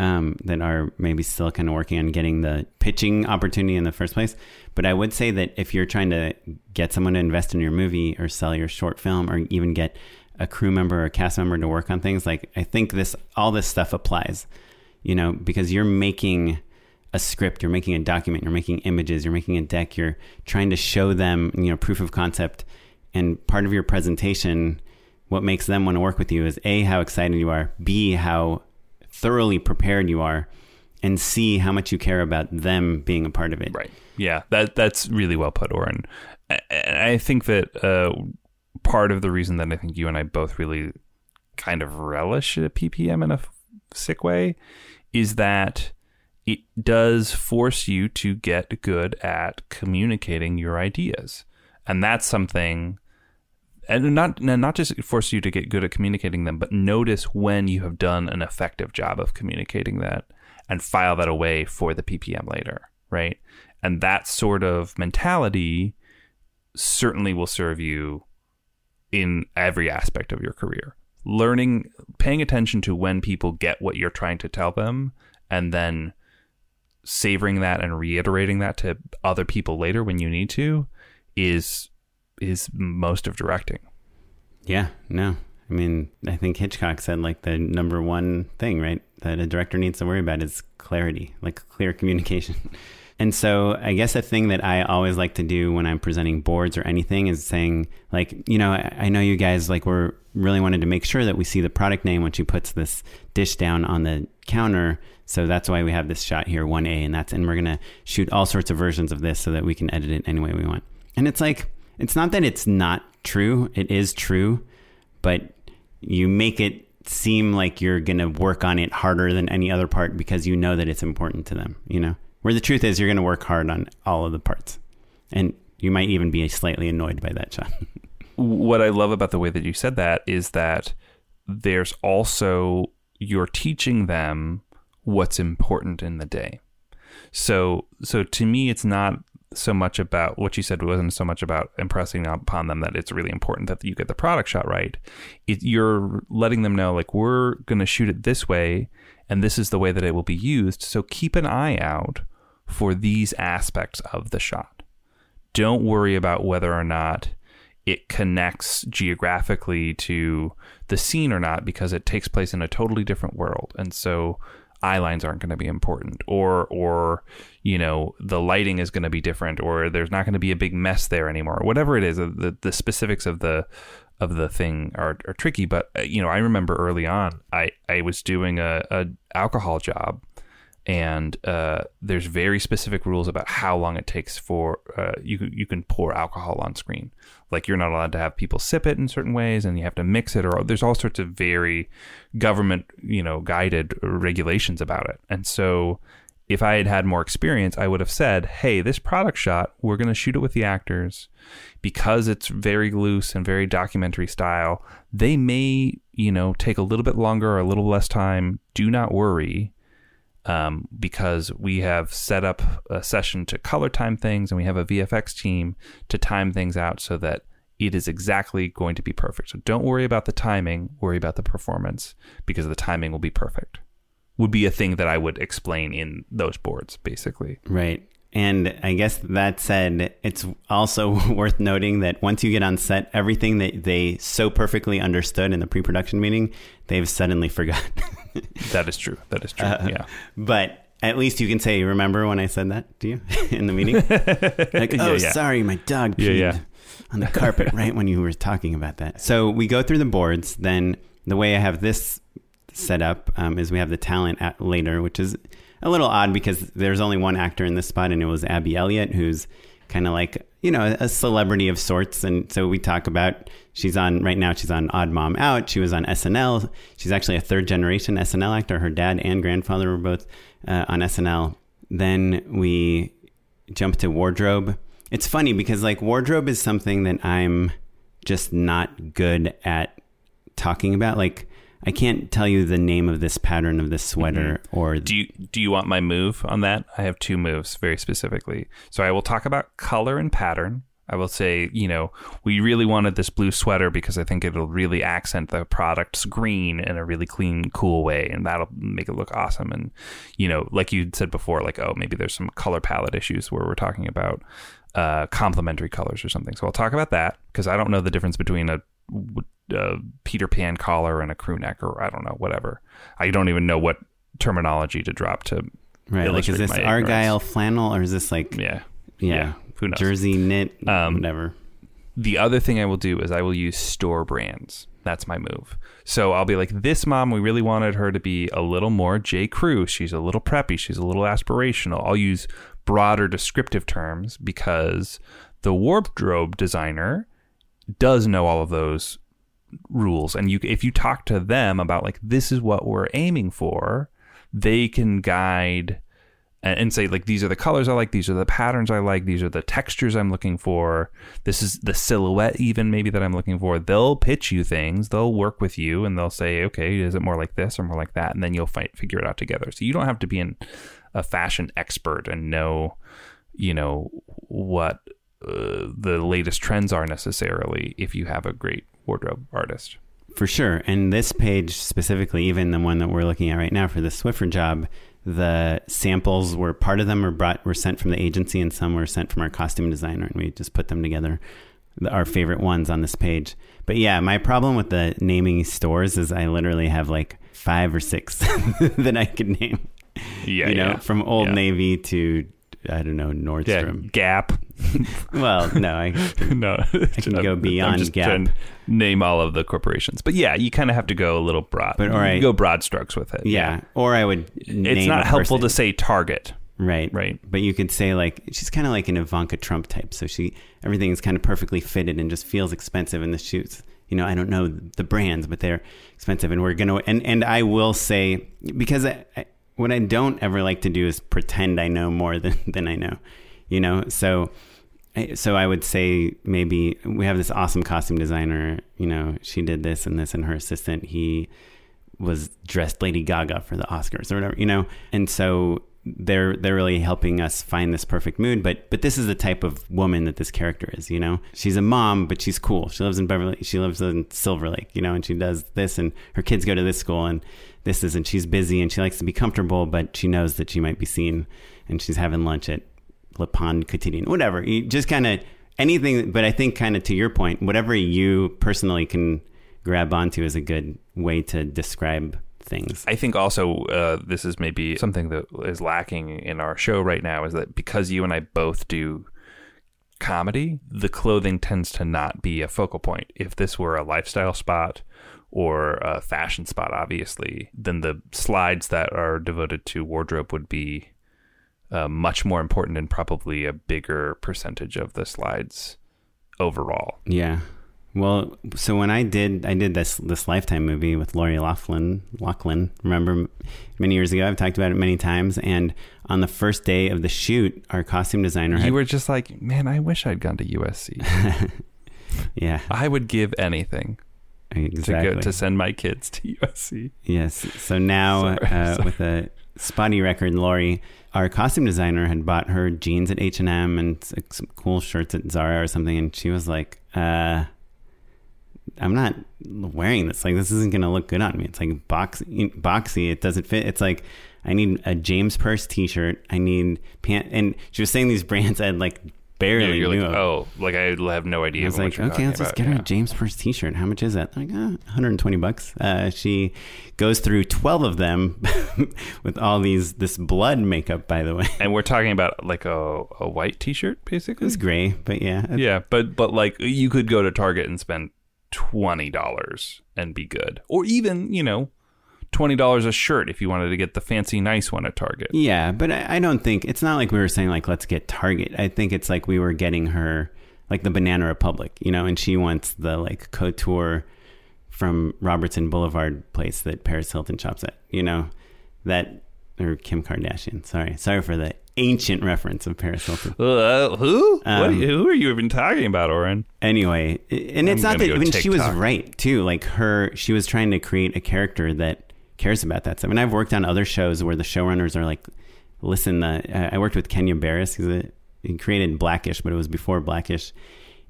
um, that are maybe still kind of working on getting the pitching opportunity in the first place. But I would say that if you're trying to get someone to invest in your movie or sell your short film or even get a crew member or a cast member to work on things, like I think this all this stuff applies, you know, because you're making a script, you're making a document, you're making images, you're making a deck, you're trying to show them, you know, proof of concept. And part of your presentation, what makes them want to work with you is A, how excited you are, B, how thoroughly prepared you are, and see how much you care about them being a part of it. Right. Yeah, that that's really well put, Oren. And I think that uh, part of the reason that I think you and I both really kind of relish a PPM in a sick way is that it does force you to get good at communicating your ideas. And that's something and not not just force you to get good at communicating them, but notice when you have done an effective job of communicating that and file that away for the PPM later, right? And that sort of mentality certainly will serve you in every aspect of your career. Learning, paying attention to when people get what you're trying to tell them, and then savoring that and reiterating that to other people later when you need to is is most of directing. Yeah, no. I mean, I think Hitchcock said like the number one thing, right, that a director needs to worry about is clarity, like clear communication. And so I guess a thing that I always like to do when I'm presenting boards or anything is saying like, you know, I, I know you guys like we're really wanted to make sure that we see the product name when she puts this dish down on the counter. So that's why we have this shot here, 1A, and that's and we're gonna shoot all sorts of versions of this so that we can edit it any way we want. And it's like it's not that it's not true, it is true, but you make it seem like you're gonna work on it harder than any other part because you know that it's important to them, you know? Where the truth is, you're going to work hard on all of the parts. And you might even be slightly annoyed by that, Sean. what I love about the way that you said that is that there's also, you're teaching them what's important in the day. So, so to me, it's not so much about what you said wasn't so much about impressing upon them that it's really important that you get the product shot right. It, you're letting them know like we're going to shoot it this way, and this is the way that it will be used. So keep an eye out for these aspects of the shot. Don't worry about whether or not it connects geographically to the scene or not because it takes place in a totally different world. And so eye lines aren't going to be important or or you know the lighting is going to be different or there's not going to be a big mess there anymore. Whatever it is the, the specifics of the of the thing are, are tricky but uh, you know i remember early on i i was doing a, a alcohol job and uh, there's very specific rules about how long it takes for uh, you you can pour alcohol on screen. Like you're not allowed to have people sip it in certain ways, and you have to mix it, or there's all sorts of very government you know guided regulations about it. And so, if I had had more experience, I would have said, "Hey, this product shot, we're going to shoot it with the actors because it's very loose and very documentary style. They may you know take a little bit longer or a little less time. Do not worry." Um, because we have set up a session to color time things and we have a VFX team to time things out so that it is exactly going to be perfect. So don't worry about the timing, worry about the performance because the timing will be perfect. Would be a thing that I would explain in those boards, basically. Right. And I guess that said, it's also worth noting that once you get on set, everything that they so perfectly understood in the pre production meeting, they've suddenly forgotten. that is true. That is true. Uh, yeah. But at least you can say, remember when I said that to you in the meeting? like, oh, yeah, yeah. sorry, my dog peed yeah, on the carpet right when you were talking about that. So we go through the boards. Then the way I have this set up um, is we have the talent at later, which is a little odd because there's only one actor in this spot, and it was Abby Elliott, who's kind of like you know a celebrity of sorts. And so we talk about she's on right now. She's on Odd Mom Out. She was on SNL. She's actually a third generation SNL actor. Her dad and grandfather were both uh, on SNL. Then we jump to wardrobe. It's funny because like wardrobe is something that I'm just not good at talking about. Like I can't tell you the name of this pattern of this sweater or Do you do you want my move on that? I have two moves very specifically. So I will talk about color and pattern. I will say, you know, we really wanted this blue sweater because I think it'll really accent the product's green in a really clean, cool way, and that'll make it look awesome. And you know, like you said before, like oh, maybe there's some color palette issues where we're talking about uh, complementary colors or something. So I'll talk about that because I don't know the difference between a, a Peter Pan collar and a crew neck or I don't know whatever. I don't even know what terminology to drop to. right. Like is this argyle flannel or is this like Yeah. yeah, Who knows? jersey knit Um, whatever? The other thing I will do is I will use store brands. That's my move. So I'll be like, this mom, we really wanted her to be a little more J. Crew. She's a little preppy. She's a little aspirational. I'll use broader descriptive terms because the wardrobe designer does know all of those rules. And you, if you talk to them about like, this is what we're aiming for, they can guide and, say like these are the colors I like, these are the patterns I like, these are the textures I'm looking for. This is the silhouette even maybe that I'm looking for. They'll pitch you things, they'll work with you, and they'll say, okay, is it more like this or more like that, and then you'll fight figure it out together. So you don't have to be an, a fashion expert and know, you know, what uh, the latest trends are necessarily if you have a great wardrobe artist. For sure. And this page specifically, even the one that we're looking at right now for the Swiffer job, the samples were part of them were brought were sent from the agency and some were sent from our costume designer and we just put them together our favorite ones on this page but yeah my problem with the naming stores is i literally have like five or six that i could name Yeah, you know yeah. from old Yeah. navy to i don't know Yeah, nordstrom Gap. well no i no, I can go beyond just Gap. name all of the corporations, but yeah, you kind of have to go a little broad. But, You right. go broad strokes with it. yeah or i would it's not helpful person. to say Target. Right. Right. But you could say like she's kind of like an Ivanka Trump type. So she everything is kind of perfectly fitted and just feels expensive in the shoots. You know, I don't know the brands, but they're expensive and we're going to and and I will say because I, I, what I don't ever like to do is pretend I know more than than I know. You know, so so I would say maybe we have this awesome costume designer, you know, she did this and this and her assistant he was dressed Lady Gaga for the Oscars or whatever, you know. And so they're they're really helping us find this perfect mood. But but this is the type of woman that this character is, you know. She's a mom, but she's cool. She lives in Beverly. She lives in Silver Lake, you know, and she does this, and her kids go to this school, and this isn't. she's busy, and she likes to be comfortable, but she knows that she might be seen, and she's having lunch at Le Pain Quotidien, whatever. You just kind of anything. But I think kind of to your point, whatever you personally can grab onto is a good way to describe things. I think also uh, this is maybe something that is lacking in our show right now is that because you and I both do comedy, the clothing tends to not be a focal point. If this were a lifestyle spot or a fashion spot, obviously, then the slides that are devoted to wardrobe would be uh, much more important and probably a bigger percentage of the slides overall. Yeah. Well, so when I did, I did this this Lifetime movie with Lori Loughlin. Loughlin, remember many years ago? I've talked about it many times. And on the first day of the shoot, our costume designer had, You were just like, man, I wish I'd gone to USC. yeah, I would give anything. Exactly. to go to send my kids to USC. Yes. So now, Sorry, uh, sorry. with a spotty record, Lori, our costume designer had bought her jeans at H and M and some cool shirts at Zara or something, and she was like, uh, "I'm not wearing this. Like, this isn't going to look good on me. It's like boxy. Boxy. It doesn't fit. It's like." I need a James Perse T-shirt. I need pant, and she was saying these brands had like barely you're knew like, oh, like I have no idea. I was like, okay, let's just about. get her Yeah. a James Perse T-shirt. How much is that? Like, uh, 120 bucks. Uh, she goes through 12 of them with all these this blood makeup. By the way, And we're talking about like a, a white T-shirt, basically. It's gray, but yeah, Yeah, but but like you could go to Target and spend twenty dollars and be good, or even you know twenty dollars a shirt if you wanted to get the fancy nice one at Target. Yeah, but I, I don't think it's not like we were saying like let's get Target. I think it's like we were getting her like the Banana Republic, you know, and she wants the like couture from Robertson Boulevard place that Paris Hilton shops at, you know, that or Kim Kardashian. Sorry, sorry for the ancient reference of Paris Hilton. Uh, who? what are Um, you, who are you even talking about, Oren? Anyway, and it's I'm not that go even she was right too. Like her, she was trying to create a character that cares about that stuff. And I've worked on other shows where the showrunners are like, "Listen, uh, I worked with Kenya Barris. He's a, he created Blackish, but it was before Blackish,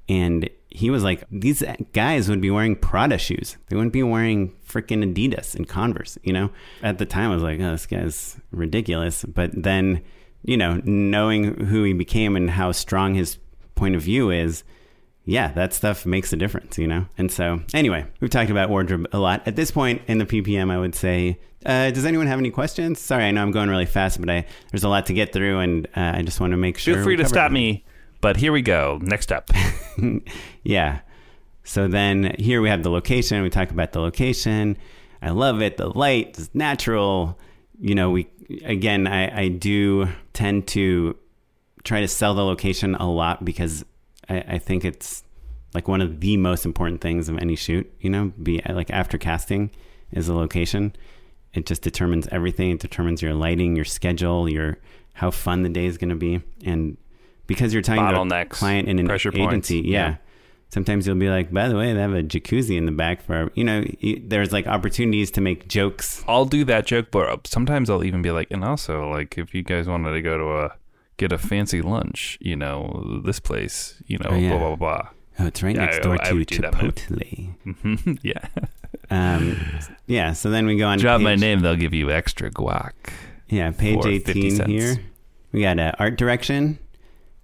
and he was like, these guys would be wearing Prada shoes. They wouldn't be wearing freaking Adidas and Converse. You know, at the time I was like, oh, this guy's ridiculous. But then, you know, knowing who he became and how strong his point of view is yeah, that stuff makes a difference, you know? And so, anyway, we've talked about wardrobe a lot. At this point in the PPM, I would say, uh, does anyone have any questions? Sorry, I know I'm going really fast, but I there's a lot to get through, and uh, I just want to make sure. Feel free to stop me. But here we go. Next up. yeah. So then here we have the location. We talk about the location. I love it. The light is natural. You know, we again, I, I do tend to try to sell the location a lot because I, I think it's like one of the most important things of any shoot. You know, be like after casting is the location. It just determines everything. It determines your lighting, your schedule, your how fun the day is going to be, and because you're talking to a client in an pressure points. agency, yeah. Yeah. Sometimes you'll be like, by the way, they have a jacuzzi in the back for, our-" you know, there's like opportunities to make jokes. I'll do that joke, but sometimes I'll even be like, and also, like, if you guys wanted to go to a get a fancy lunch, you know, this place, you know, Oh, yeah. blah blah blah. Oh, it's right Yeah, next door I to would do that move. Chipotle. yeah. Um, yeah, so then we go on. Drop page, my name, they'll give you extra guac. Yeah, page 18 here. We got uh, art direction.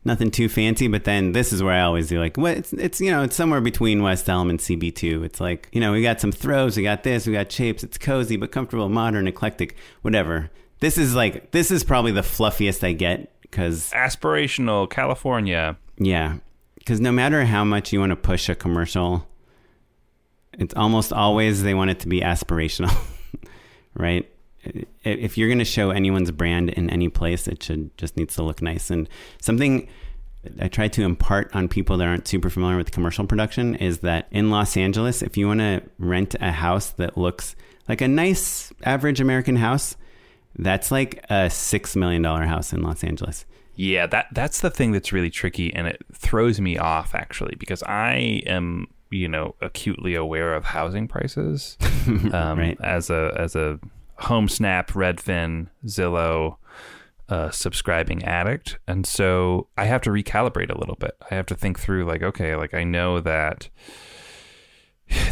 Nothing too fancy, but then this is where I always do like, what? It's, it's you know, it's somewhere between West Elm and CB2. It's like, you know, we got some throws, we got this, we got shapes. It's cozy but comfortable, modern, eclectic, whatever. This is like, this is probably the fluffiest I get because Aspirational California. Yeah, because no matter how much you want to push a commercial, it's almost always they want it to be aspirational, right? If you're going to show anyone's brand in any place, it should just needs to look nice. And something I try to impart on people that aren't super familiar with commercial production is that in Los Angeles, if you want to rent a house that looks like a nice average American house, that's like a six million dollar house in Los Angeles. Yeah, that that's the thing that's really tricky and it throws me off actually because I am, you know, acutely aware of housing prices. Um, Right. as a as a HomeSnap, Redfin, Zillow uh, subscribing addict. And so I have to recalibrate a little bit. I have to think through like, okay, like I know that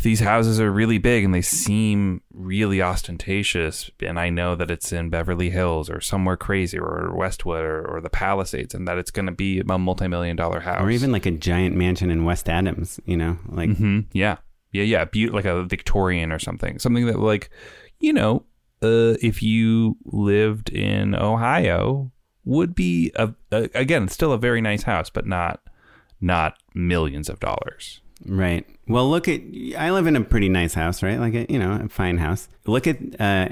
these houses are really big and they seem really ostentatious and i know that it's in beverly hills or somewhere crazy or westwood or, or the palisades and that it's going to be a multi-million dollar house. Or even like a giant mansion in West Adams, you know, like hmm yeah. Yeah yeah. Be- like a victorian or something. Something that like you know uh, if you lived in ohio would be a, a again still a very nice house but not not millions of dollars. Right. Well, look at I live in a pretty nice house, right? Like a you know a fine house. Look at. Uh,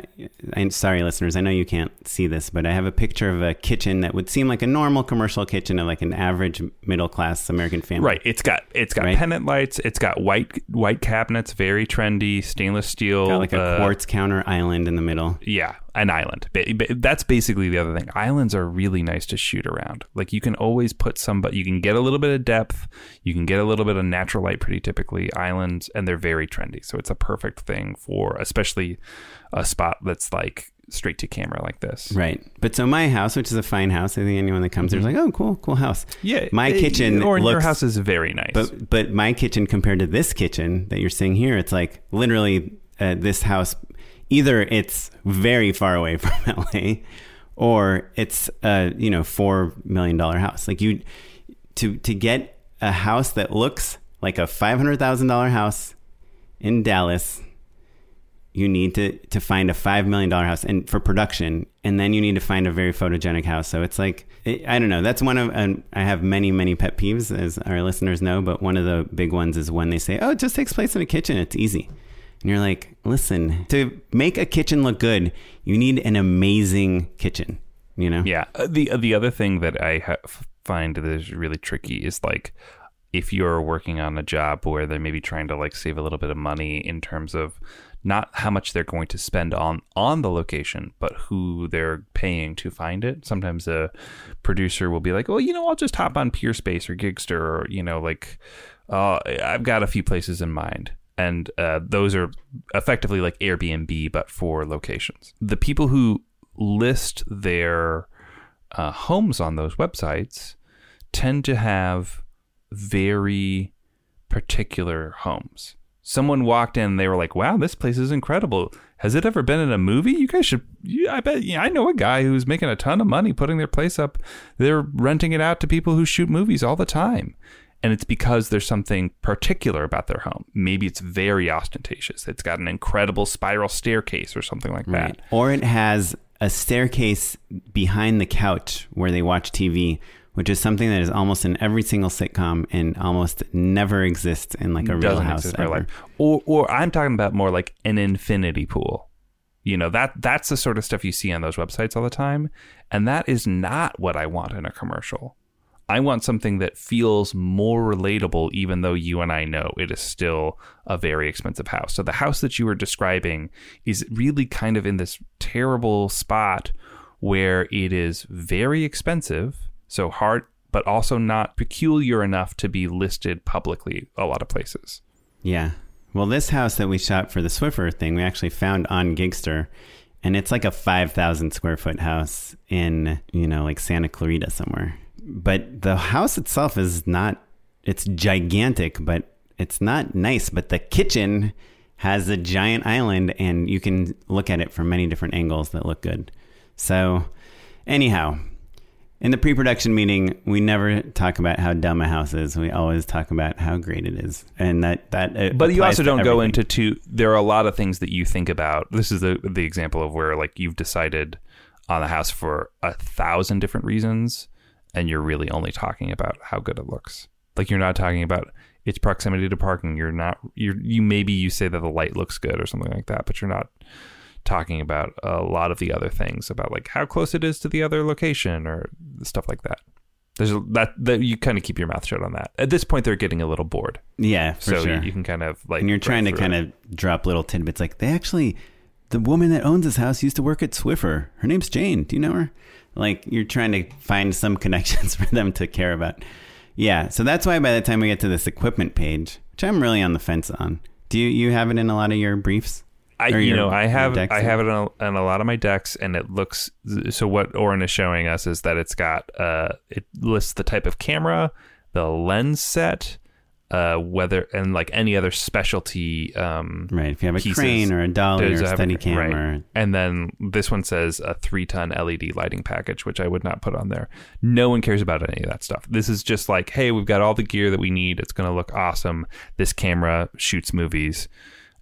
I'm sorry, listeners. I know you can't see this, but I have a picture of a kitchen that would seem like a normal commercial kitchen of like an average middle class American family. Right. It's got it's got Right. pendant lights. It's got white white cabinets, very trendy, stainless steel. Got like a uh, quartz counter island in the middle. Yeah, an island. That's basically the other thing. Islands are really nice to shoot around. Like you can always put somebody. You can get a little bit of depth. You can get a little bit of natural light. Pretty typically, islands, and they're very trendy. So it's a perfect thing for, especially a spot that's like straight to camera like this. Right. But so my house, which is a fine house, I think anyone that comes there is like, oh, cool, cool house. Mm-hmm. Yeah, My uh, kitchen or your house is very nice. But but my kitchen compared to this kitchen that you're seeing here, it's like literally uh, this house. Either it's very far away from LA, or it's a you know four million dollar house. Like you to to get a house that looks like a five hundred thousand dollar house in Dallas. You need to, to find a five million dollar house and for production, and then you need to find a very photogenic house. So it's like it, I don't know. That's one of and I have many many pet peeves, as our listeners know. But one of the big ones is when they say, "Oh, it just takes place in a kitchen. It's easy." And you're like, listen, to make a kitchen look good, you need an amazing kitchen, you know? Yeah. Uh, The the other thing that I find that is really tricky is like if you're working on a job where they're maybe trying to like save a little bit of money in terms of not how much they're going to spend on on the location, but who they're paying to find it. Sometimes a producer will be like, "Well, you know, I'll just hop on Peerspace or Giggster, or you know, like uh, I've got a few places in mind." And uh, those are effectively like Airbnb, but for locations. The people who list their uh, homes on those websites tend to have very particular homes. Someone walked in, they were like, "Wow, this place is incredible. Has it ever been in a movie? You guys should. I bet. Yeah, I know a guy who's making a ton of money putting their place up. They're renting it out to people who shoot movies all the time." And it's because there's something particular about their home. Maybe it's very ostentatious. It's got an incredible spiral staircase or something like that. Or it has a staircase behind the couch where they watch TV, which is something that is almost in every single sitcom and almost never exists in like a real doesn't house real ever. life. Or or I'm talking about more like an infinity pool. You know, that that's the sort of stuff you see on those websites all the time. And that is not what I want in a commercial. I want something that feels more relatable, even though you and I know it is still a very expensive house. So the house that you were describing is really kind of in this terrible spot where it is very expensive, so hard, but also not peculiar enough to be listed publicly a lot of places. Yeah. Well, this house that we shot for the Swiffer thing, we actually found on Giggster, and it's like a 5,000 square foot house in, you know, like Santa Clarita somewhere. But the house itself is not, it's gigantic, but it's not nice. But the kitchen has a giant island, and you can look at it from many different angles that look good. So, anyhow, in the pre-production meeting, we never talk about how dumb a house is. We always talk about how great it is, and that that. uh, But you also don't go into two. There are a lot of things that you think about. This is the the example of where like you've decided on the house for a thousand different reasons, and you're really only talking about how good it looks. Like you're not talking about its proximity to parking. You're not. You're you maybe you say that the light looks good or something like that, but you're not talking about a lot of the other things about like how close it is to the other location or stuff like that. There's a, that that you kind of keep your mouth shut on that. At this point, they're getting a little bored, Yeah, for so sure. you, you can kind of like and you're trying to kind it. of drop little tidbits like they actually the woman that owns this house used to work at Swiffer. Her name's Jane. Do you know her? Like you're trying to find some connections for them to care about. Yeah, so that's why by the time we get to this equipment page, which I'm really on the fence on. Do you you have it in a lot of your briefs? I you your- know I have? I have it on a, on a lot of my decks, and it looks so. What Oren is showing us is that it's got uh it lists the type of camera, the lens set, uh whether and like any other specialty um Right. If you have a pieces. crane or a dolly or a steady cra- right. camera. And then this one says a three ton LED lighting package, which I would not put on there. No one cares about any of that stuff. This is just like, hey, we've got all the gear that we need. It's going to look awesome. This camera shoots movies.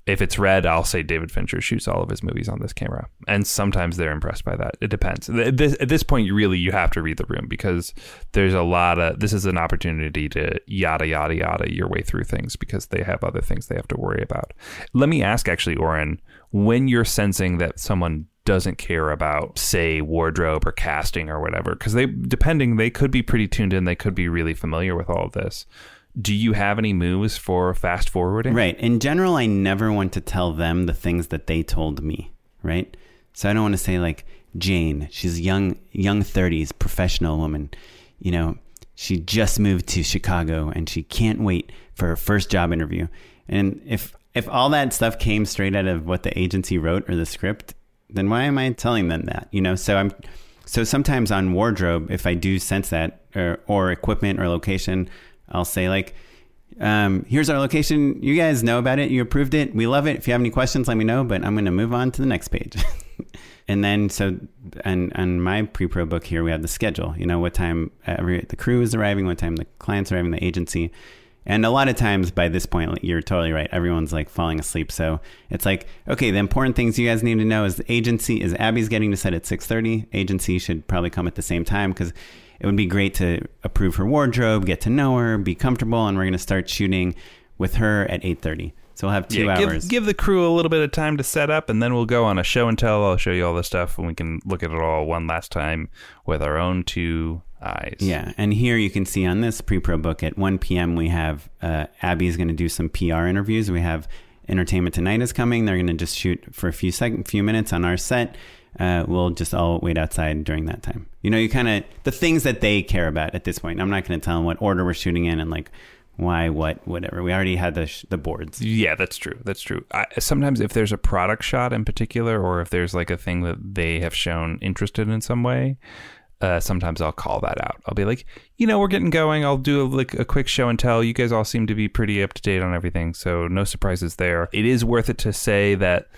If it's red, I'll say David Fincher shoots all of his movies on this camera, and sometimes they're impressed by that. It depends. At this, at this point, you really you have to read the room because there's a lot of this is an opportunity to yada yada yada your way through things because they have other things they have to worry about. Let me ask, actually, Oren, when you're sensing that someone doesn't care about say wardrobe or casting or whatever because they depending they could be pretty tuned in they could be really familiar with all of this do you have any moves for fast forwarding Right. In general, I never want to tell them the things that they told me. Right. So I don't want to say like Jane. She's young, young thirties, professional woman. You know, she just moved to Chicago and she can't wait for her first job interview. And if if all that stuff came straight out of what the agency wrote or the script, then why am I telling them that? You know. So I'm. So sometimes on wardrobe, if I do sense that, or, or equipment or location, I'll say like, um, here's our location. You guys know about it. You approved it. We love it. If you have any questions, let me know. But I'm going to move on to the next page. and then so, and on my pre-pro book here, we have the schedule. You know what time every the crew is arriving, what time the clients are arriving, the agency. And a lot of times by this point, you're totally right. Everyone's like falling asleep. So it's like, okay, the important things you guys need to know is the agency is Abby's getting to set at 6:30. Agency should probably come at the same time because it would be great to approve her wardrobe, get to know her, be comfortable, and we're going to start shooting with her at 8:30. So we'll have two Yeah, hours. give, give the crew a little bit of time to set up, and then we'll go on a show and tell. I'll show you all the stuff, and we can look at it all one last time with our own two eyes. Yeah, and here you can see on this pre-pro book at 1 p.m. we have uh, Abby's going to do some PR interviews. We have Entertainment Tonight is coming. They're going to just shoot for a few sec- few minutes on our set. Uh, we'll just all wait outside during that time. You know, you kind of the things that they care about at this point. I'm not going to tell them what order we're shooting in and like why, what, whatever. We already had the sh- the boards. Yeah, that's true. That's true. I, sometimes if there's a product shot in particular, or if there's like a thing that they have shown interested in some way, uh, sometimes I'll call that out. I'll be like, you know, we're getting going. I'll do a, like a quick show and tell. You guys all seem to be pretty up to date on everything, so no surprises there. It is worth it to say that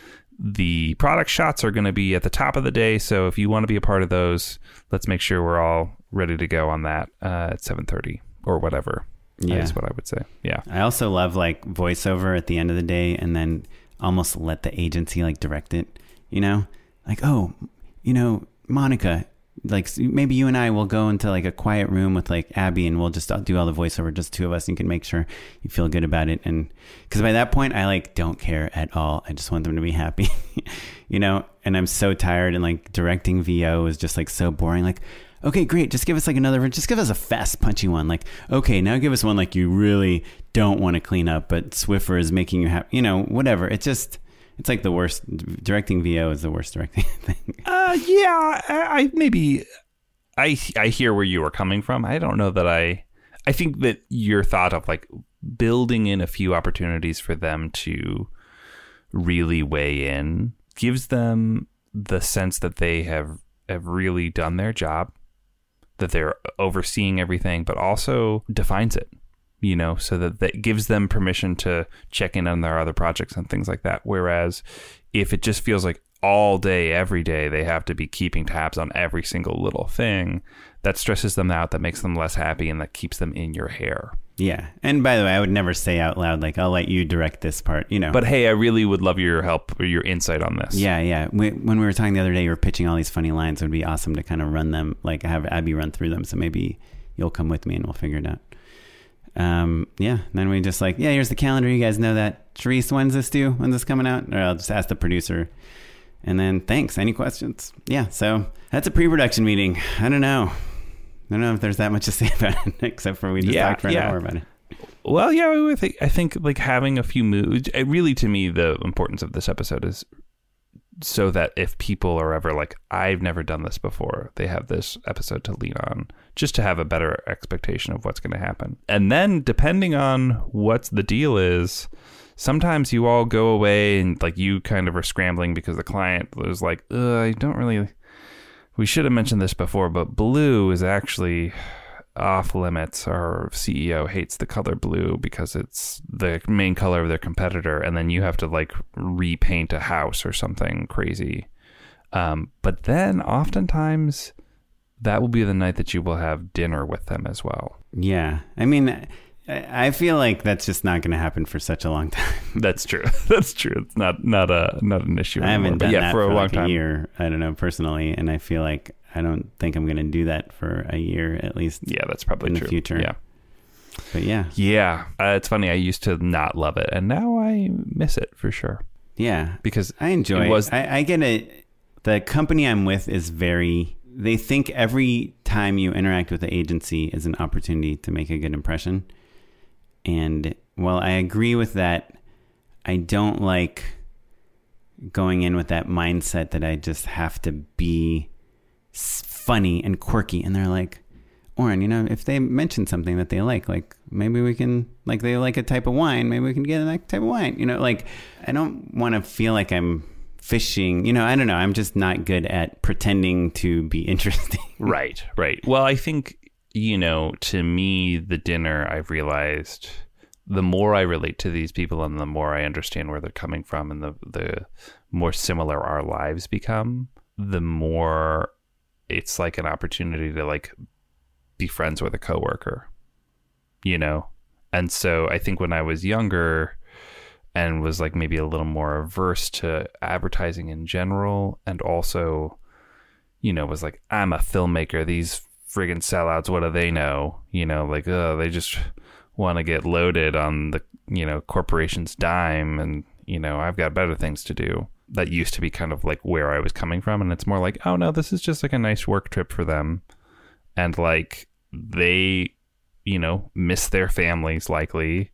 the product shots are going to be at the top of the day. So if you want to be a part of those, let's make sure we're all ready to go on that uh, at seven thirty or whatever. Yeah. That is what I would say. Yeah. I also love like voiceover at the end of the day and then almost let the agency like direct it, you know? Like, oh, you know, Monica, like maybe you and I will go into like a quiet room with like Abby and we'll just uh, do all the voiceover, just two of us. And you can make sure you feel good about it. And because by that point, I like don't care at all. I just want them to be happy, you know? And I'm so tired and like directing VO is just like so boring. Like, okay, great. Just give us like another, just give us a fast, punchy one. Like, okay, now give us one like you really don't want to clean up, but Swiffer is making you happy. You know, whatever. It's just, it's like the worst. Directing VO is the worst directing thing. Uh, yeah, I, I maybe I I hear where you are coming from. I don't know that I. I think that your thought of like building in a few opportunities for them to really weigh in gives them the sense that they have have really done their job, that they're overseeing everything, but also defines it. You know, so that that gives them permission to check in on their other projects and things like that. Whereas if it just feels like all day, every day, they have to be keeping tabs on every single little thing, that stresses them out, that makes them less happy, and that keeps them in your hair. Yeah. And by the way, I would never say out loud, like, I'll let you direct this part, you know. But hey, I really would love your help or your insight on this. yeah, yeah. We, when we were talking the other day, you were pitching all these funny lines. It would be awesome to kind of run them, like have Abby run through them. So maybe you'll come with me and we'll figure it out. Um, yeah. Then we just like, yeah, here's the calendar. You guys know that. Therese, when's this due? When's this coming out? Or I'll just ask the producer. And then thanks. Any questions? Yeah. So that's a pre-production meeting. I don't know. I don't know if there's that much to say about it, except for we just Yeah, talked for an yeah. hour about it. Well, yeah, I think I think like having a few moves. It really, to me, the importance of this episode is so that if people are ever like, I've never done this before, they have this episode to lean on, just to have a better expectation of what's going to happen. And then, depending on what the deal is, sometimes you all go away and like you kind of are scrambling because the client was like, I don't really. We should have mentioned this before, but blue is actually off limits. Our CEO hates the color blue because it's the main color of their competitor, and then you have to like repaint a house or something crazy. Um, but then oftentimes that will be the night that you will have dinner with them as well. Yeah. I mean, I I feel like that's just not going to happen for such a long time. That's true. That's true. It's not not a not an issue. I anymore. haven't But done yeah, that for a long like time. a year. I don't know personally, and I feel like I don't think I'm going to do that for a year at least. Yeah, that's probably In the future. Yeah. But yeah, Yeah, uh, it's funny. I used to not love it, and now I miss it for sure yeah, because I enjoy. it was I, I get it. The company I'm with is very. They think every time you interact with the agency is an opportunity to make a good impression. And while I agree with that, I don't like going in with that mindset that I just have to be funny and quirky. And they're like, Oren, you know, if they mention something that they like, like maybe we can, like they like a type of wine, maybe we can get that type of wine. You know, like I don't want to feel like I'm fishing. You know, I don't know. I'm just not good at pretending to be interesting. Right, right. Well, I think, you know, to me, the dinner, I've realized the more I relate to these people and the more I understand where they're coming from and the, the more similar our lives become, the more it's like an opportunity to like be friends with a coworker, you know? And so I think when I was younger, and was like maybe a little more averse to advertising in general and also you know was like i'm a filmmaker these friggin sellouts what do they know you know like uh they just want to get loaded on the you know corporation's dime and you know I've got better things to do. That used to be kind of like where I was coming from and it's more like oh no this is just like a nice work trip for them. And like they you know miss their families likely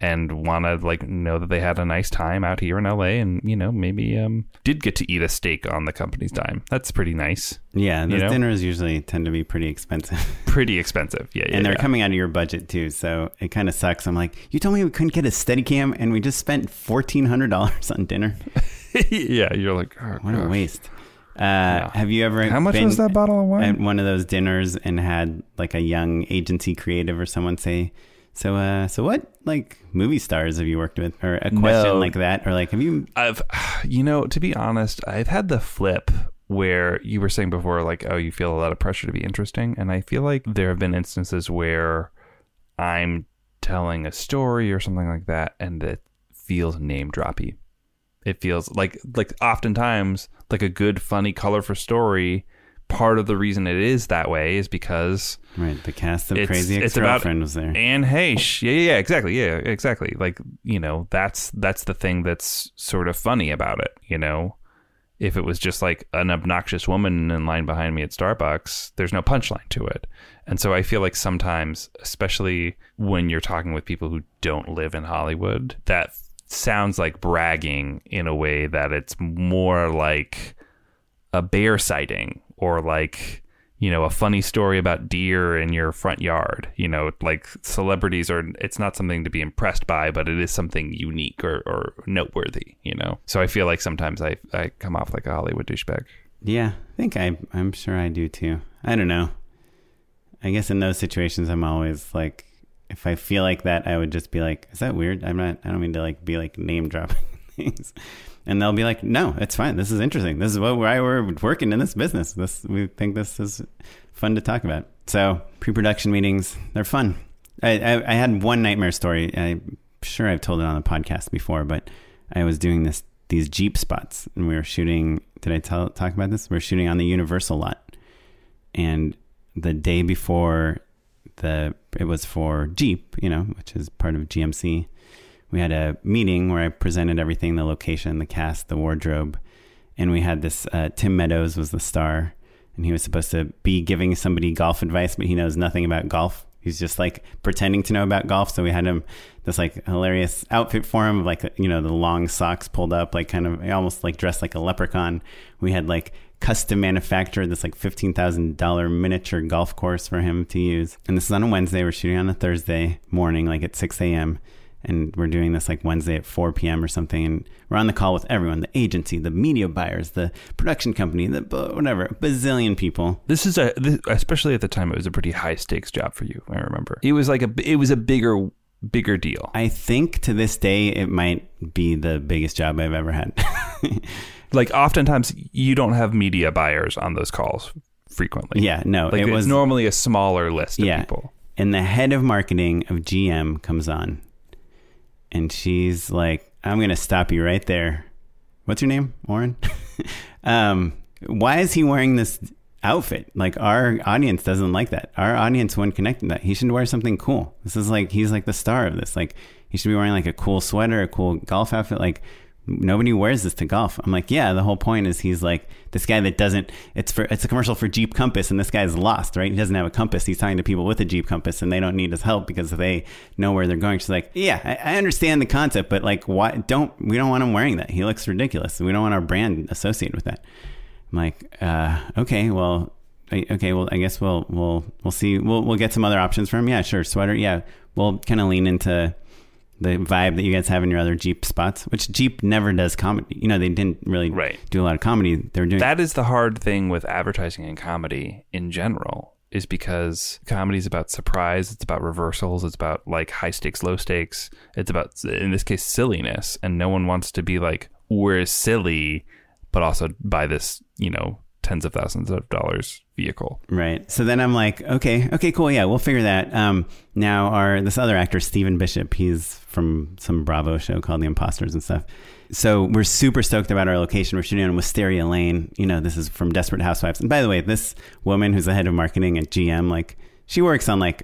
and want to like know that they had a nice time out here in LA and you know maybe um did get to eat a steak on the company's dime. That's pretty nice. Yeah, You know? dinners usually tend to be pretty expensive. Pretty expensive. Yeah, yeah. and they're yeah. coming out of your budget too, so it kind of sucks. I'm like, you told me we couldn't get a steady cam and we just spent $1,400 on dinner. yeah, you're like oh, What a waste. Uh, Have you ever How much was that bottle of wine? at one of those dinners and had like a young agency creative or someone say, "So, uh, so what like movie stars have you worked with?" Or a question No. like that, or like, "Have you?" I've, you know, to be honest, I've had the flip where you were saying before, like, oh, you feel a lot of pressure to be interesting. And I feel like there have been instances where I'm telling a story or something like that, and it feels name droppy. It feels like, like oftentimes, like a good, funny, colorful story. Part of the reason it is that way is because Right, the cast of it's, Crazy it's about Ex-Girlfriend was there. Anne Heche. Yeah, yeah, yeah, exactly. Yeah, exactly. Like, you know, that's that's the thing that's sort of funny about it, you know. If it was just like an obnoxious woman in line behind me at Starbucks, there's no punchline to it. And so I feel like sometimes, especially when you're talking with people who don't live in Hollywood, that sounds like bragging in a way that it's more like a bear sighting or like you know a funny story about deer in your front yard you know like celebrities are it's not something to be impressed by but it is something unique or, or noteworthy you know so i feel like sometimes i i come off like a hollywood douchebag Yeah, I think I, I'm sure I do too. I don't know. I guess in those situations, I'm always like, if I feel like that, I would just be like, "Is that weird?" I'm not. I don't mean to like be like name dropping things, and they'll be like, "No, it's fine. This is interesting. This is why we're working in this business. This we think this is fun to talk about." So pre-production meetings, they're fun. I, I, I had one nightmare story. I'm sure I've told it on the podcast before, but I was doing this these Jeep spots, and we were shooting. Did I tell talk about this? We're shooting on the Universal lot, and the day before the it was for Jeep, you know, which is part of GMC. We had a meeting where I presented everything: the location, the cast, the wardrobe, and we had this. Uh, Tim Meadows was the star, and he was supposed to be giving somebody golf advice, but he knows nothing about golf. He's just like pretending to know about golf. So we had him this like hilarious outfit for him, like you know the long socks pulled up, like kind of almost like dressed like a leprechaun. We had like custom manufactured this like fifteen thousand dollar miniature golf course for him to use. And this is on a Wednesday. We're shooting on a Thursday morning, like at six a.m. And we're doing this like Wednesday at 4 p.m. or something. And we're on the call with everyone the agency, the media buyers, the production company, the whatever, bazillion people. this is a this, especially at the time it was a pretty high stakes job for you i remember it was like a it was a bigger bigger deal I think to this day it might be the biggest job I've ever had. like oftentimes you don't have media buyers on those calls frequently yeah, no, like it was normally a smaller list of yeah. people And the head of marketing of GM comes on, and she's like, "I'm going to stop you right there. What's your name, Warren? um, why is he wearing this outfit? Like our audience doesn't like that. Our audience wouldn't connect to that. He should wear something cool. This is like he's like the star of this. Like he should be wearing like a cool sweater, a cool golf outfit. Like nobody wears this to golf. I'm like, yeah. The whole point is he's like this guy that doesn't. It's for it's a commercial for Jeep Compass, and this guy's lost, right? He doesn't have a compass. He's talking to people with a Jeep Compass, and they don't need his help because they know where they're going. She's like, yeah, I, I understand the concept, but like, why don't we don't want him wearing that? He looks ridiculous. We don't want our brand associated with that. I'm like, uh, okay, well, okay, well, I guess we'll we'll we'll see. We'll we'll get some other options for him. Yeah, sure, sweater. Yeah, we'll kind of lean into the vibe that you guys have in your other Jeep spots, which Jeep never does comedy. You know, they didn't really Right. do a lot of comedy. They were doing that is the hard thing with advertising and comedy in general is because comedy is about surprise it's about reversals it's about like high stakes low stakes it's about in this case silliness and no one wants to be like we're silly but also buy this you know tens of thousands of dollars vehicle Right. So then I'm like, okay, okay, cool. Yeah, we'll figure that. Um, now our this other actor, Stephen Bishop, he's from some Bravo show called The Imposters and stuff. So we're super stoked about our location. We're shooting on Wisteria Lane. You know, this is from Desperate Housewives. And by the way, this woman who's the head of marketing at GM, like she works on like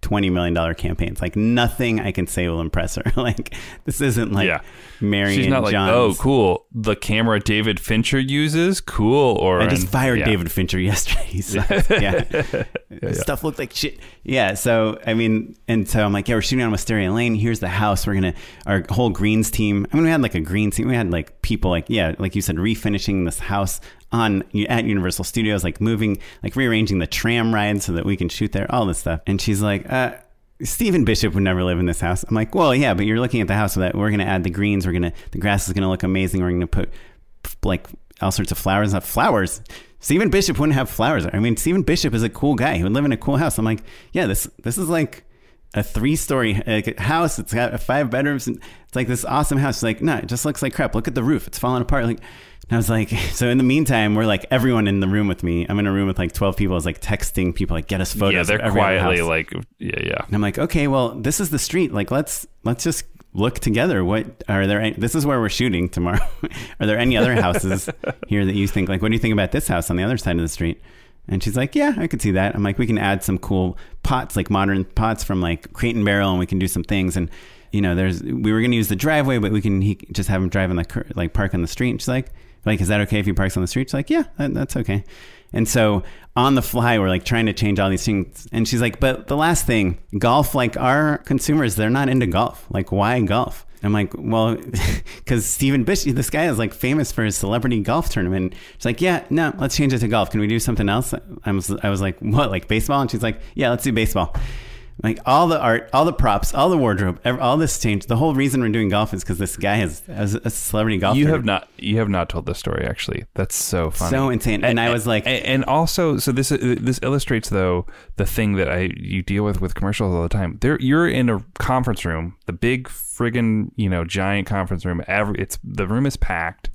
twenty million dollar campaigns. Like nothing I can say will impress her. like this isn't like Yeah. Mary She's not like, John's. oh, cool. The camera David Fincher uses, cool. Or I just fired yeah. David Fincher yesterday. He sucks. yeah. Stuff looked like shit. Yeah. So, I mean, and so I'm like, yeah, we're shooting on Wisteria Lane. Here's the house. We're to, our whole greens team. I mean, we had like a green team. We had like people like, yeah, like you said, refinishing this house on at Universal Studios, like moving, like rearranging the tram ride so that we can shoot there, all this stuff. And she's like, uh, Stephen Bishop would never live in this house. I'm like, well, yeah, but you're looking at the house that we're going to add the greens. We're going to, the grass is going to look amazing. We're going to put like all sorts of flowers. Not flowers. Stephen Bishop wouldn't have flowers. I mean, Stephen Bishop is a cool guy. He would live in a cool house. I'm like, yeah, this this is like a three story like, house. It's got five bedrooms. And it's like this awesome house. She's like, no, it just looks like crap. Look at the roof. It's falling apart. Like, and I was like, so in the meantime, we're like everyone in the room with me. I'm in a room with like 12 people. Is like texting people like get us photos. Yeah, they're quietly house. like, yeah, yeah. And I'm like, okay, well, this is the street. Like, let's let's just look together. What are there? Any, this is where we're shooting tomorrow. are there any other houses here that you think like? What do you think about this house on the other side of the street? And she's like, yeah, I could see that. I'm like, we can add some cool pots, like modern pots from like Crate and Barrel, and we can do some things. And you know, there's we were going to use the driveway, but we can he, just have him drive in the like park on the street. And she's like, like, is that okay if he parks on the street? She's like, yeah, that, that's okay. And so on the fly, we're like trying to change all these things. And she's like, but the last thing, golf, like our consumers, they're not into golf. Like, why golf? I'm like, well, because Stephen Bishop, this guy is like famous for his celebrity golf tournament. She's like, yeah, no, let's change it to golf. Can we do something else? I was, I was like, what, like baseball? And she's like, yeah, let's do baseball. Like all the art, all the props, all the wardrobe, all this changed. The whole reason we're doing golf is because this guy is a celebrity golfer. You have not, you have not told the story actually. That's so funny, So insane. And I was like, A- and also, so this this illustrates though the thing that I you deal with with commercials all the time. There, you're in a conference room, the big friggin' you know giant conference room. Every it's the room is packed,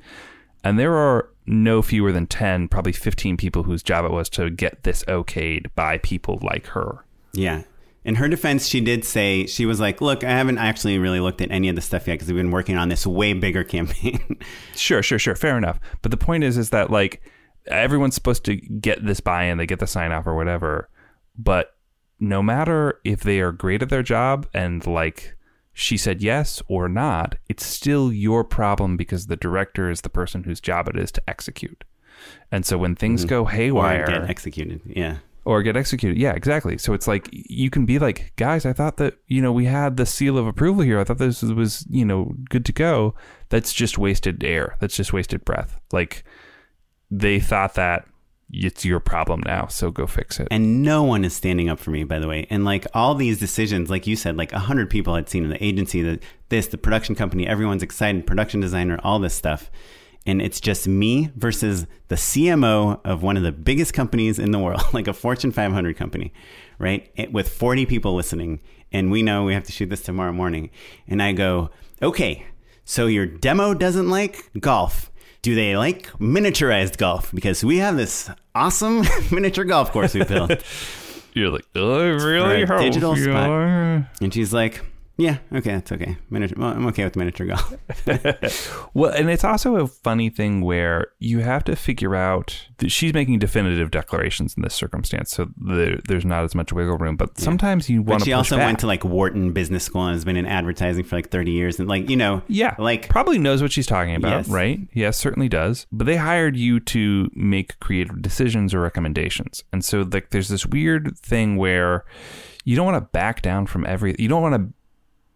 and there are no fewer than ten, probably fifteen people whose job it was to get this okayed by people like her. Yeah. In her defense, she did say, she was like, look, I haven't actually really looked at any of the stuff yet because we've been working on this way bigger campaign. Sure, sure, sure. Fair enough. But the point is, is that like everyone's supposed to get this buy-in, they get the sign off or whatever. But no matter if they are great at their job and like she said yes or not, it's still your problem because the director is the person whose job it is to execute. And so when things mm-hmm. go or haywire get executed. Yeah. Or get executed. Yeah, exactly. So it's like you can be like, guys, I thought that you know we had the seal of approval here. I thought this was you know good to go. That's just wasted air. That's just wasted breath. Like they thought that it's your problem now, so go fix it. And no one is standing up for me, by the way. And like all these decisions, like you said, like a hundred people had seen in the agency, the this, the production company, everyone's excited, production designer, all this stuff. And it's just me versus the CMO of one of the biggest companies in the world, like a Fortune 500 company, right? It- With 40 people listening. And we know we have to shoot this tomorrow morning. And I go, okay, so your demo doesn't like golf. Do they like miniaturized golf? Because we have this awesome miniature golf course we built. You're like, oh, really a digital you spot. are." And she's like, yeah, okay, that's okay. Miniature, well, I'm okay with miniature golf. Well, and it's also a funny thing where you have to figure out that she's making definitive declarations in this circumstance, so there, there's not as much wiggle room. But sometimes you want to. she also went to like Wharton Business School and has been in advertising for like 30 years. And like, you know, Yeah, like probably knows what she's talking about, Yes. right? Yes, certainly does. But they hired you to make creative decisions or recommendations, and so like there's this weird thing where you don't want to back down from every. You don't want to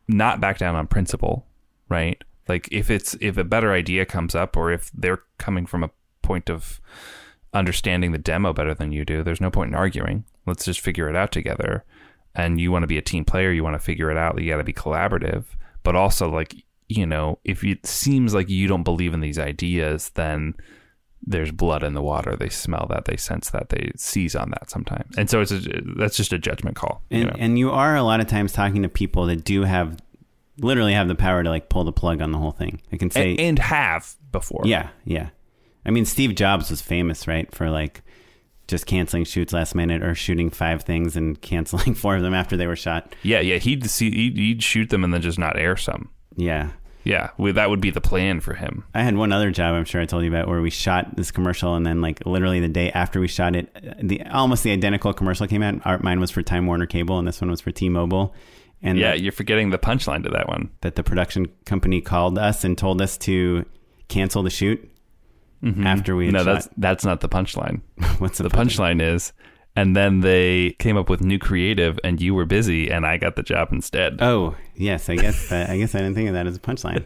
not back down on principle, right? Like if it's if a better idea comes up, or if they're coming from a point of understanding the demo better than you do, there's no point in arguing. Let's just figure it out together. And you want to be a team player, you want to figure it out. You got to be collaborative, but also like you know, if it seems like you don't believe in these ideas, then there's blood in the water. They smell that, they sense that, they seize on that sometimes. And so it's a, that's just a judgment call. you and, know? and you are a lot of times talking to people that do have literally have the power to like pull the plug on the whole thing. They can say, and, and have before. yeah, yeah. I mean, Steve Jobs was famous, right? For like just canceling shoots last minute or shooting five things and canceling four of them after they were shot. Yeah, yeah. He'd see, he'd, he'd shoot them and then just not air some. Yeah. Yeah, we, that would be the plan for him. I had one other job I'm sure I told you about where we shot this commercial and then like literally the day after we shot it, the almost the identical commercial came out. Our, mine was for Time Warner Cable and this one was for T-Mobile. And Yeah, that, you're forgetting the punchline to that one. that the production company called us and told us to cancel the shoot after we had Mm-hmm. No, shot. that's that's not the punchline. What's the, the punchline is, and then they came up with new creative, and you were busy, and I got the job instead. Oh yes, I guess uh, I guess I didn't think of that as a punchline.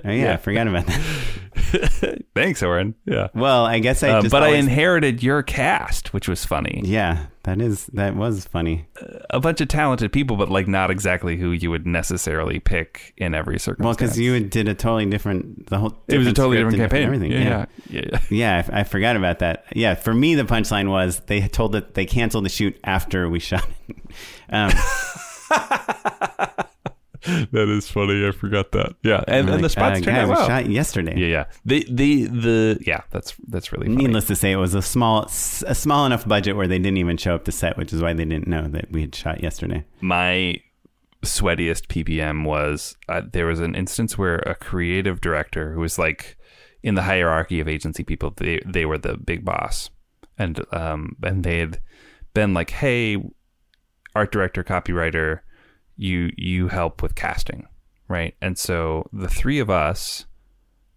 oh yeah, I forgot about that. Thanks, Oren. Yeah, Well, I guess I just but I inherited your cast, which was funny. yeah, that is that was funny. A bunch of talented people, but like not exactly who you would necessarily pick in every circumstance. Well, because you did a totally different the whole. it was a totally different campaign. Everything. Yeah, yeah, yeah. yeah. Yeah, I, I forgot about that. Yeah, for me, the punchline was they told that they canceled the shoot after we shot it. Um, that is funny. I forgot that. Yeah, and, and the like, spots uh, turned out we well. shot yesterday. Yeah, yeah. The the the yeah. That's that's really funny. Needless to say, it was a small, a small enough budget where they didn't even show up to set, which is why they didn't know that we had shot yesterday. my sweatiest ppm was uh, there was an instance where a creative director who was like in the hierarchy of agency people they they were the big boss and um and they had been like hey art director copywriter you you help with casting right and so the three of us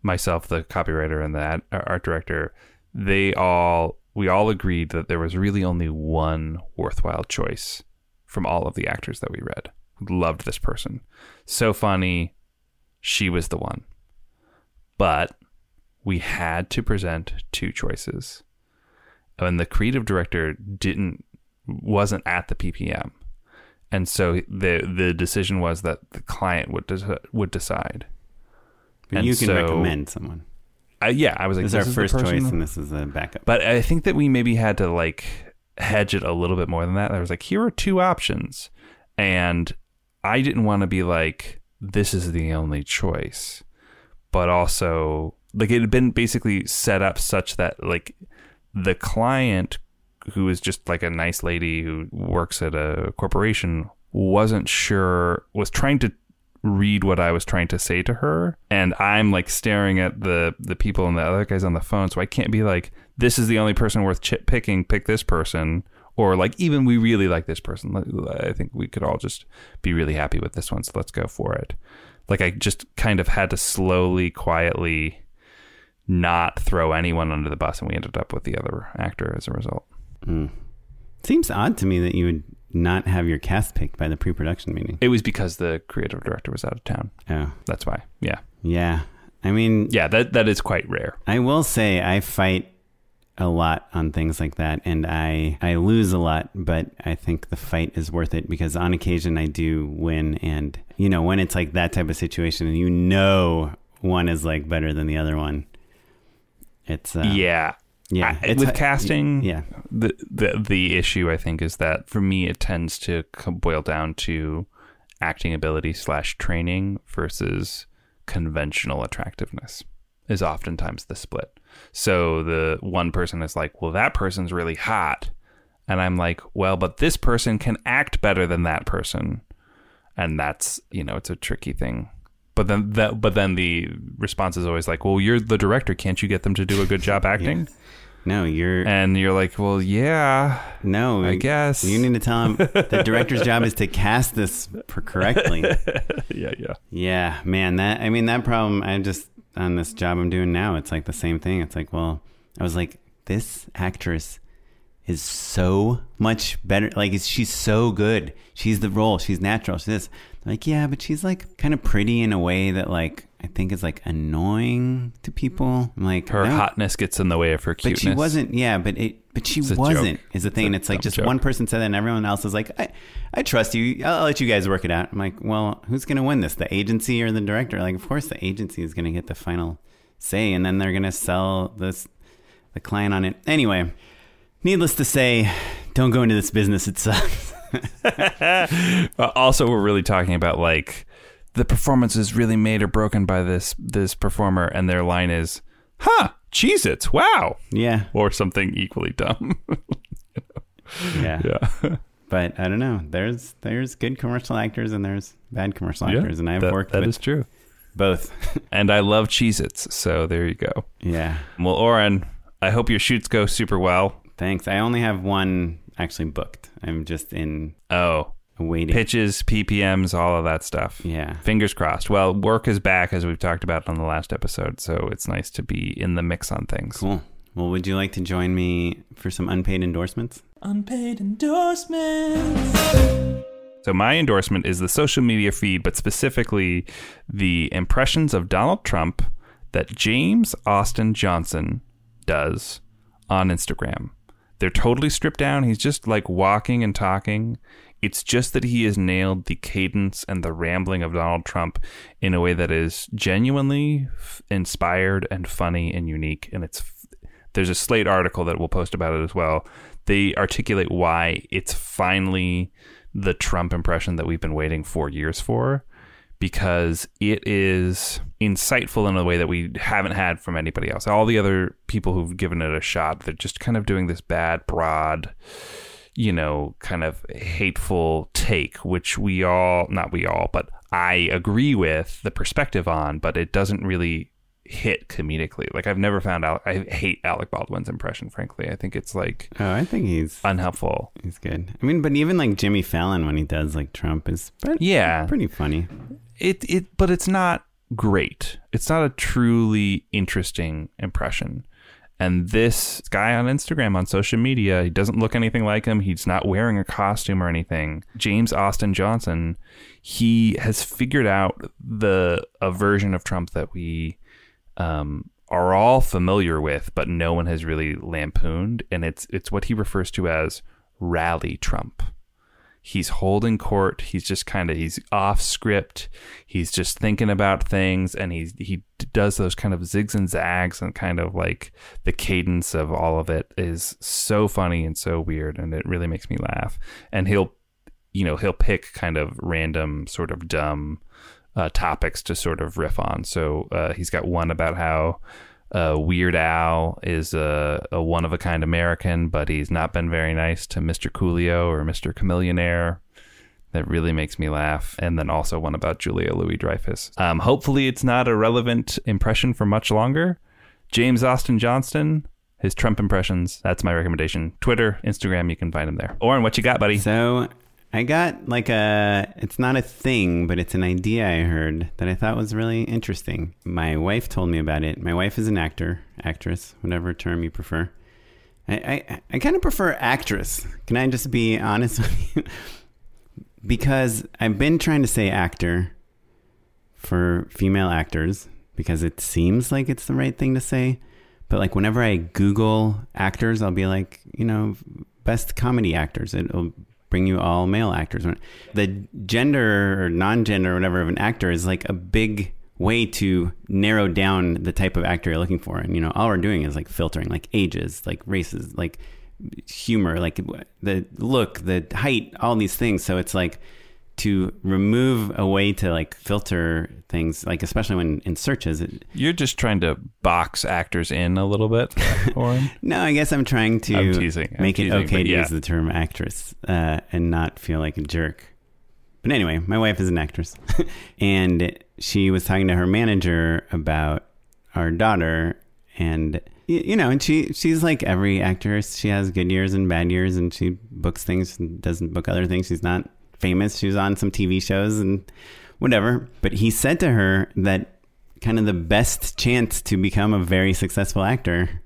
myself the copywriter and the uh, art director they all we all agreed that there was really only one worthwhile choice from all of the actors that we read. Loved this person. So funny. She was the one. But we had to present two choices. And the creative director didn't wasn't at the PPM. And so the the decision was that the client would deci- would decide. But And you can so- recommend someone. I, yeah, I was like, This is this our is the first choice, and this is the backup. But I think that we maybe had to like hedge it a little bit more than that. I was like, here are two options. And I didn't want to be like, this is the only choice. But also, like, it had been basically set up such that, like, the client, who is just like a nice lady who works at a corporation, wasn't sure, was trying to read what I was trying to say to her, and I'm like staring at the the people and the other guys on the phone, so I can't be like, "This is the only person worth ch- picking. Pick this person," or like, "Even we really like this person. I think we could all just be really happy with this one, so let's go for it." Like I just kind of had to slowly, quietly, not throw anyone under the bus, and we ended up with the other actor as a result. Seems odd to me that you would not have your cast picked by the pre-production meeting. It was because the creative director was out of town. Oh, That's why. Yeah, yeah. I mean, yeah. That that is quite rare. I will say I fight a lot on things like that and I I lose a lot, but I think the fight is worth it because on occasion I do win and you know, when it's like that type of situation and you know one is like better than the other one. It's uh, yeah. Yeah, I- with casting, yeah. The, the the issue I think is that for me it tends to boil down to acting ability slash training versus conventional attractiveness is oftentimes the split. So the one person is like, well, that person's really hot, and I'm like, well, but this person can act better than that person, and that's you know it's a tricky thing. But then that but then the response is always like, well, you're the director, can't you get them to do a good job acting? No, you're And you're like, well, yeah, no. I guess. you need to tell him the director's job is to cast this correctly. yeah, yeah. Yeah, man, that I mean that problem I'm just on this job I'm doing now, it's like the same thing. It's like, well, I was like, this actress is so much better. Like she's so good. She's the role. She's natural. She's this. Like, yeah, but she's like kind of pretty in a way that like I think is like annoying to people. I'm like Her no. hotness gets in the way of her But she wasn't, yeah. But it, but she wasn't. joke. Is the thing, It's and it's like just joke. one person said that, and everyone else is like, I, I trust you. I'll, let you guys work it out. I'm like, well, who's gonna win this? The agency or the director? Like, of course, the agency is gonna get the final say, and then they're gonna sell this the client on it. Anyway, needless to say, don't go into this business. It sucks. Also, we're really talking about like the performance is really made or broken by this this performer, and their line is, "Huh, Cheez-Its, wow," yeah, or something equally dumb. yeah, yeah, But I don't know. There's there's good commercial actors and there's bad commercial yeah. actors, and I've that, worked That with is true. both. and I love Cheez Its. So there you go. yeah. Well, Oren, I hope your shoots go super well. Thanks. I only have one actually booked. I'm just in Oh, waiting. pitches, PPMs, all of that stuff. Yeah. Fingers crossed. Well, work is back as we've talked about on the last episode, so it's nice to be in the mix on things. Cool. Well, would you like to join me for some unpaid endorsements? Unpaid endorsements. So my endorsement is the social media feed, but specifically the impressions of Donald Trump that James Austin Johnson does on Instagram. They're totally stripped down. He's just like walking and talking. It's just that he has nailed the cadence and the rambling of Donald Trump in a way that is genuinely f- inspired and funny and unique. And it's there's a Slate article that we'll post about it as well. They articulate why it's finally the Trump impression that we've been waiting four years for, because it is insightful in a way that we haven't had from anybody else. All the other people who've given it a shot, they're just kind of doing this bad, broad, you know, kind of hateful take, which we all, not we all, but I agree with the perspective on, but it doesn't really hit comedically. Like I've never found out. I hate Alec Baldwin's impression. Frankly, I think it's like Oh, I think he's unhelpful. he's good. I mean, but even like Jimmy Fallon when he does like Trump is pretty, Yeah. pretty funny. It it, but it's not great. It's not a truly interesting impression. And this guy on Instagram, on social media, he doesn't look anything like him. He's not wearing a costume or anything. James Austin Johnson, he has figured out the a version of Trump that we um, are all familiar with, but no one has really lampooned, and it's it's what he refers to as rally Trump. He's holding court. He's just kind of he's off script. He's just thinking about things, and he he does those kind of zigs and zags, and kind of like the cadence of all of it is so funny and so weird, and it really makes me laugh. And he'll, you know, he'll pick kind of random sort of dumb uh, topics to sort of riff on. So uh, he's got one about how uh, Weird Al is a, a one of a kind American, but he's not been very nice to Mr. Coolio or Mr. Chamillionaire. That really makes me laugh. And then also one about Julia Louis Dreyfus. Um, hopefully, it's not a relevant impression for much longer. James Austin Johnston, his Trump impressions. That's my recommendation. Twitter, Instagram, you can find him there. Oren, what you got, buddy? So I got like a, it's not a thing, but it's an idea I heard that I thought was really interesting. My wife told me about it. My wife is an actor, actress, whatever term you prefer. I, I, I kind of prefer actress. Can I just be honest with you? because I've been trying to say actor for female actors because it seems like it's the right thing to say. But like whenever I Google actors, I'll be like, you know, best comedy actors. It'll bring you all male actors. The gender or non-gender or whatever of an actor is like a big way to narrow down the type of actor you're looking for. And you know, all we're doing is like filtering like ages, like races, like humor, like the look, the height, all these things. So it's like to remove a way to like filter things, like especially when in searches. It, You're just trying to box actors in a little bit, no, I guess I'm trying to I'm teasing. I'm make teasing, it okay to yeah. use the term actress uh, and not feel like a jerk. But anyway, my wife is an actress, and she was talking to her manager about our daughter, and you know, and she she's like every actress. She has good years and bad years, and she books things and doesn't book other things. She's not famous. She was on some TV shows and whatever. But he said to her that kind of the best chance to become a very successful actor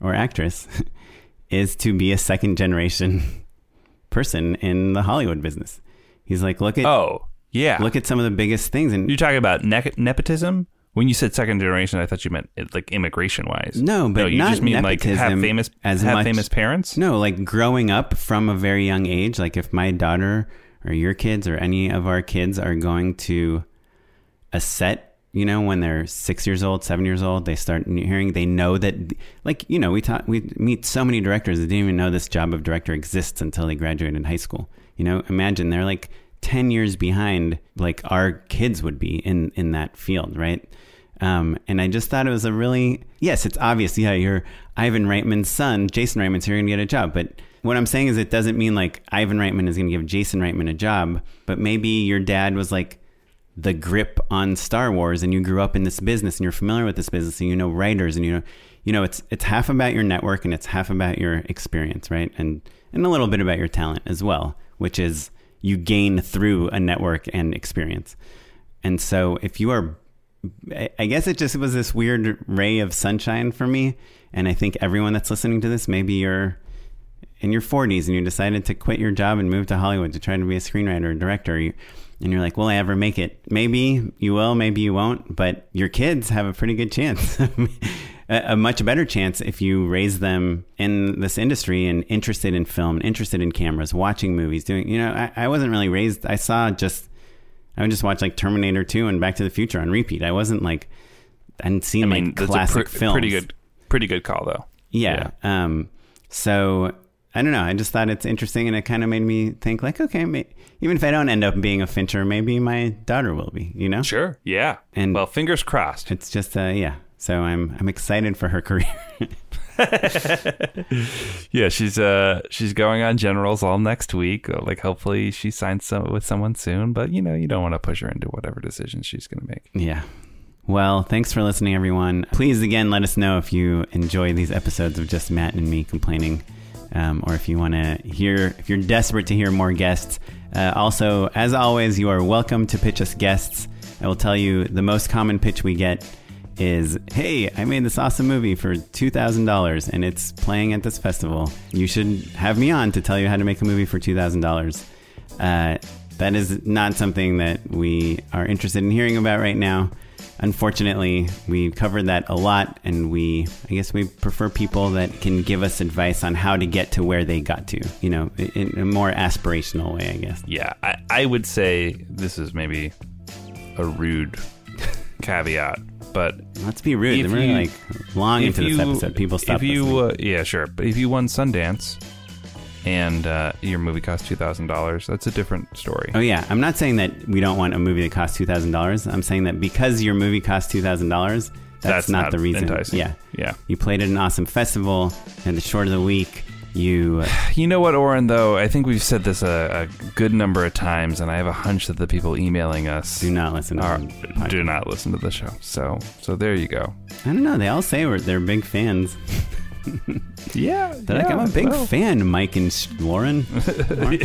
or actress is to be a second generation person in the Hollywood business. He's like, look at Oh, yeah. look at some of the biggest things, and You're talking about ne- nepotism? When you said second generation, I thought you meant like immigration wise. No, but you not just mean like have famous as have much- famous parents. no, like growing up from a very young age. Like if my daughter or your kids or any of our kids are going to a set, you know, when they're six years old, seven years old, they start hearing. They know that, like you know, we talk, we meet so many directors that didn't even know this job of director exists until they graduated high school. You know, imagine they're like ten years behind, like our kids would be in in that field, right? Um, and I just thought it was a really yes, it's obvious. Yeah, you're Ivan Reitman's son, Jason Reitman, so you're gonna get a job. But what I'm saying is, it doesn't mean like Ivan Reitman is gonna give Jason Reitman a job. But maybe your dad was like, the grip on Star Wars and you grew up in this business and you're familiar with this business and you know writers and you know you know it's it's half about your network and it's half about your experience, right? And and a little bit about your talent as well, which is you gain through a network and experience. And so if you are I guess it just was this weird ray of sunshine for me. And I think everyone that's listening to this, maybe you're in your 40s and you decided to quit your job and move to Hollywood to try to be a screenwriter or director. and you're like, will I ever make it? Maybe you will, maybe you won't, but your kids have a pretty good chance. a, much better chance if you raise them in this industry and interested in film, interested in cameras, watching movies, doing, you know, I, I wasn't really raised, I saw just I would just watch like Terminator 2 and Back to the Future on repeat. I wasn't like I hadn't seen I mean, like classic pr- films. Pretty good, pretty good call though. Yeah. yeah. Um. So I don't know. I just thought it's interesting, and it kind of made me think like, okay, may, even if I don't end up being a Fincher, maybe my daughter will be. You know? Sure. Yeah. And well, fingers crossed. It's just uh, yeah. So I'm I'm excited for her career. yeah, she's uh she's going on generals all next week. Uh, like hopefully she signs some, with someone soon, but you know, you don't want to push her into whatever decision she's going to make. Yeah. Well, thanks for listening everyone. Please again let us know if you enjoy these episodes of just Matt and me complaining. Um, or if you want to hear, if you're desperate to hear more guests. Uh, also, as always, you are welcome to pitch us guests. I will tell you the most common pitch we get is hey, I made this awesome movie for $2,000 and it's playing at this festival. You should have me on to tell you how to make a movie for $2,000. Uh, that is not something that we are interested in hearing about right now. Unfortunately, we covered that a lot, and we, I guess, we prefer people that can give us advice on how to get to where they got to, you know, in a more aspirational way, I guess. Yeah, I, I would say this is maybe a rude caveat, but let's be rude. We're you, like long into you, this episode. People stop. If you, uh, yeah, sure. But if you won Sundance and uh, your movie cost two thousand dollars, that's a different story. Oh yeah, I'm not saying that we don't want a movie that costs two thousand dollars. I'm saying that because your movie costs two thousand dollars, that's, that's not, not, the reason. Enticing. Yeah, yeah. You played at an awesome festival, and the short of the week you. You know what oren though? I think we've said this a, a, good number of times and i have a hunch that the people emailing us do not listen to are, do not listen to the show. So so there you go. I don't know. They all say we're, they're big fans. Yeah they're yeah, like i'm a big well. fan mike and lauren,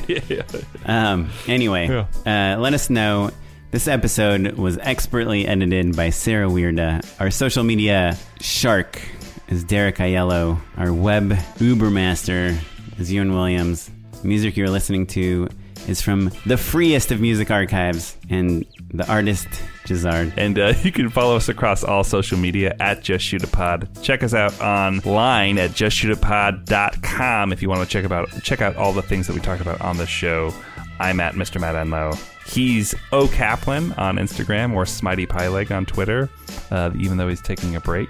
yeah. um anyway yeah. uh, let us know. This episode was expertly edited by sarah weirda our social media shark is Derek Aiello. Our web Ubermaster is Ewan Williams. The music you're listening to is from the freest of music archives and the artist Jahzzar. And uh, you can follow us across all social media at Just Shoot a Pod. Check us out online at justshootapod.com if you want to check about check out all the things that we talked about on the show. I'm at Mr. Matt Enlow. He's O Kaplan on Instagram or Smitey Pyleg on Twitter, uh, even though he's taking a break.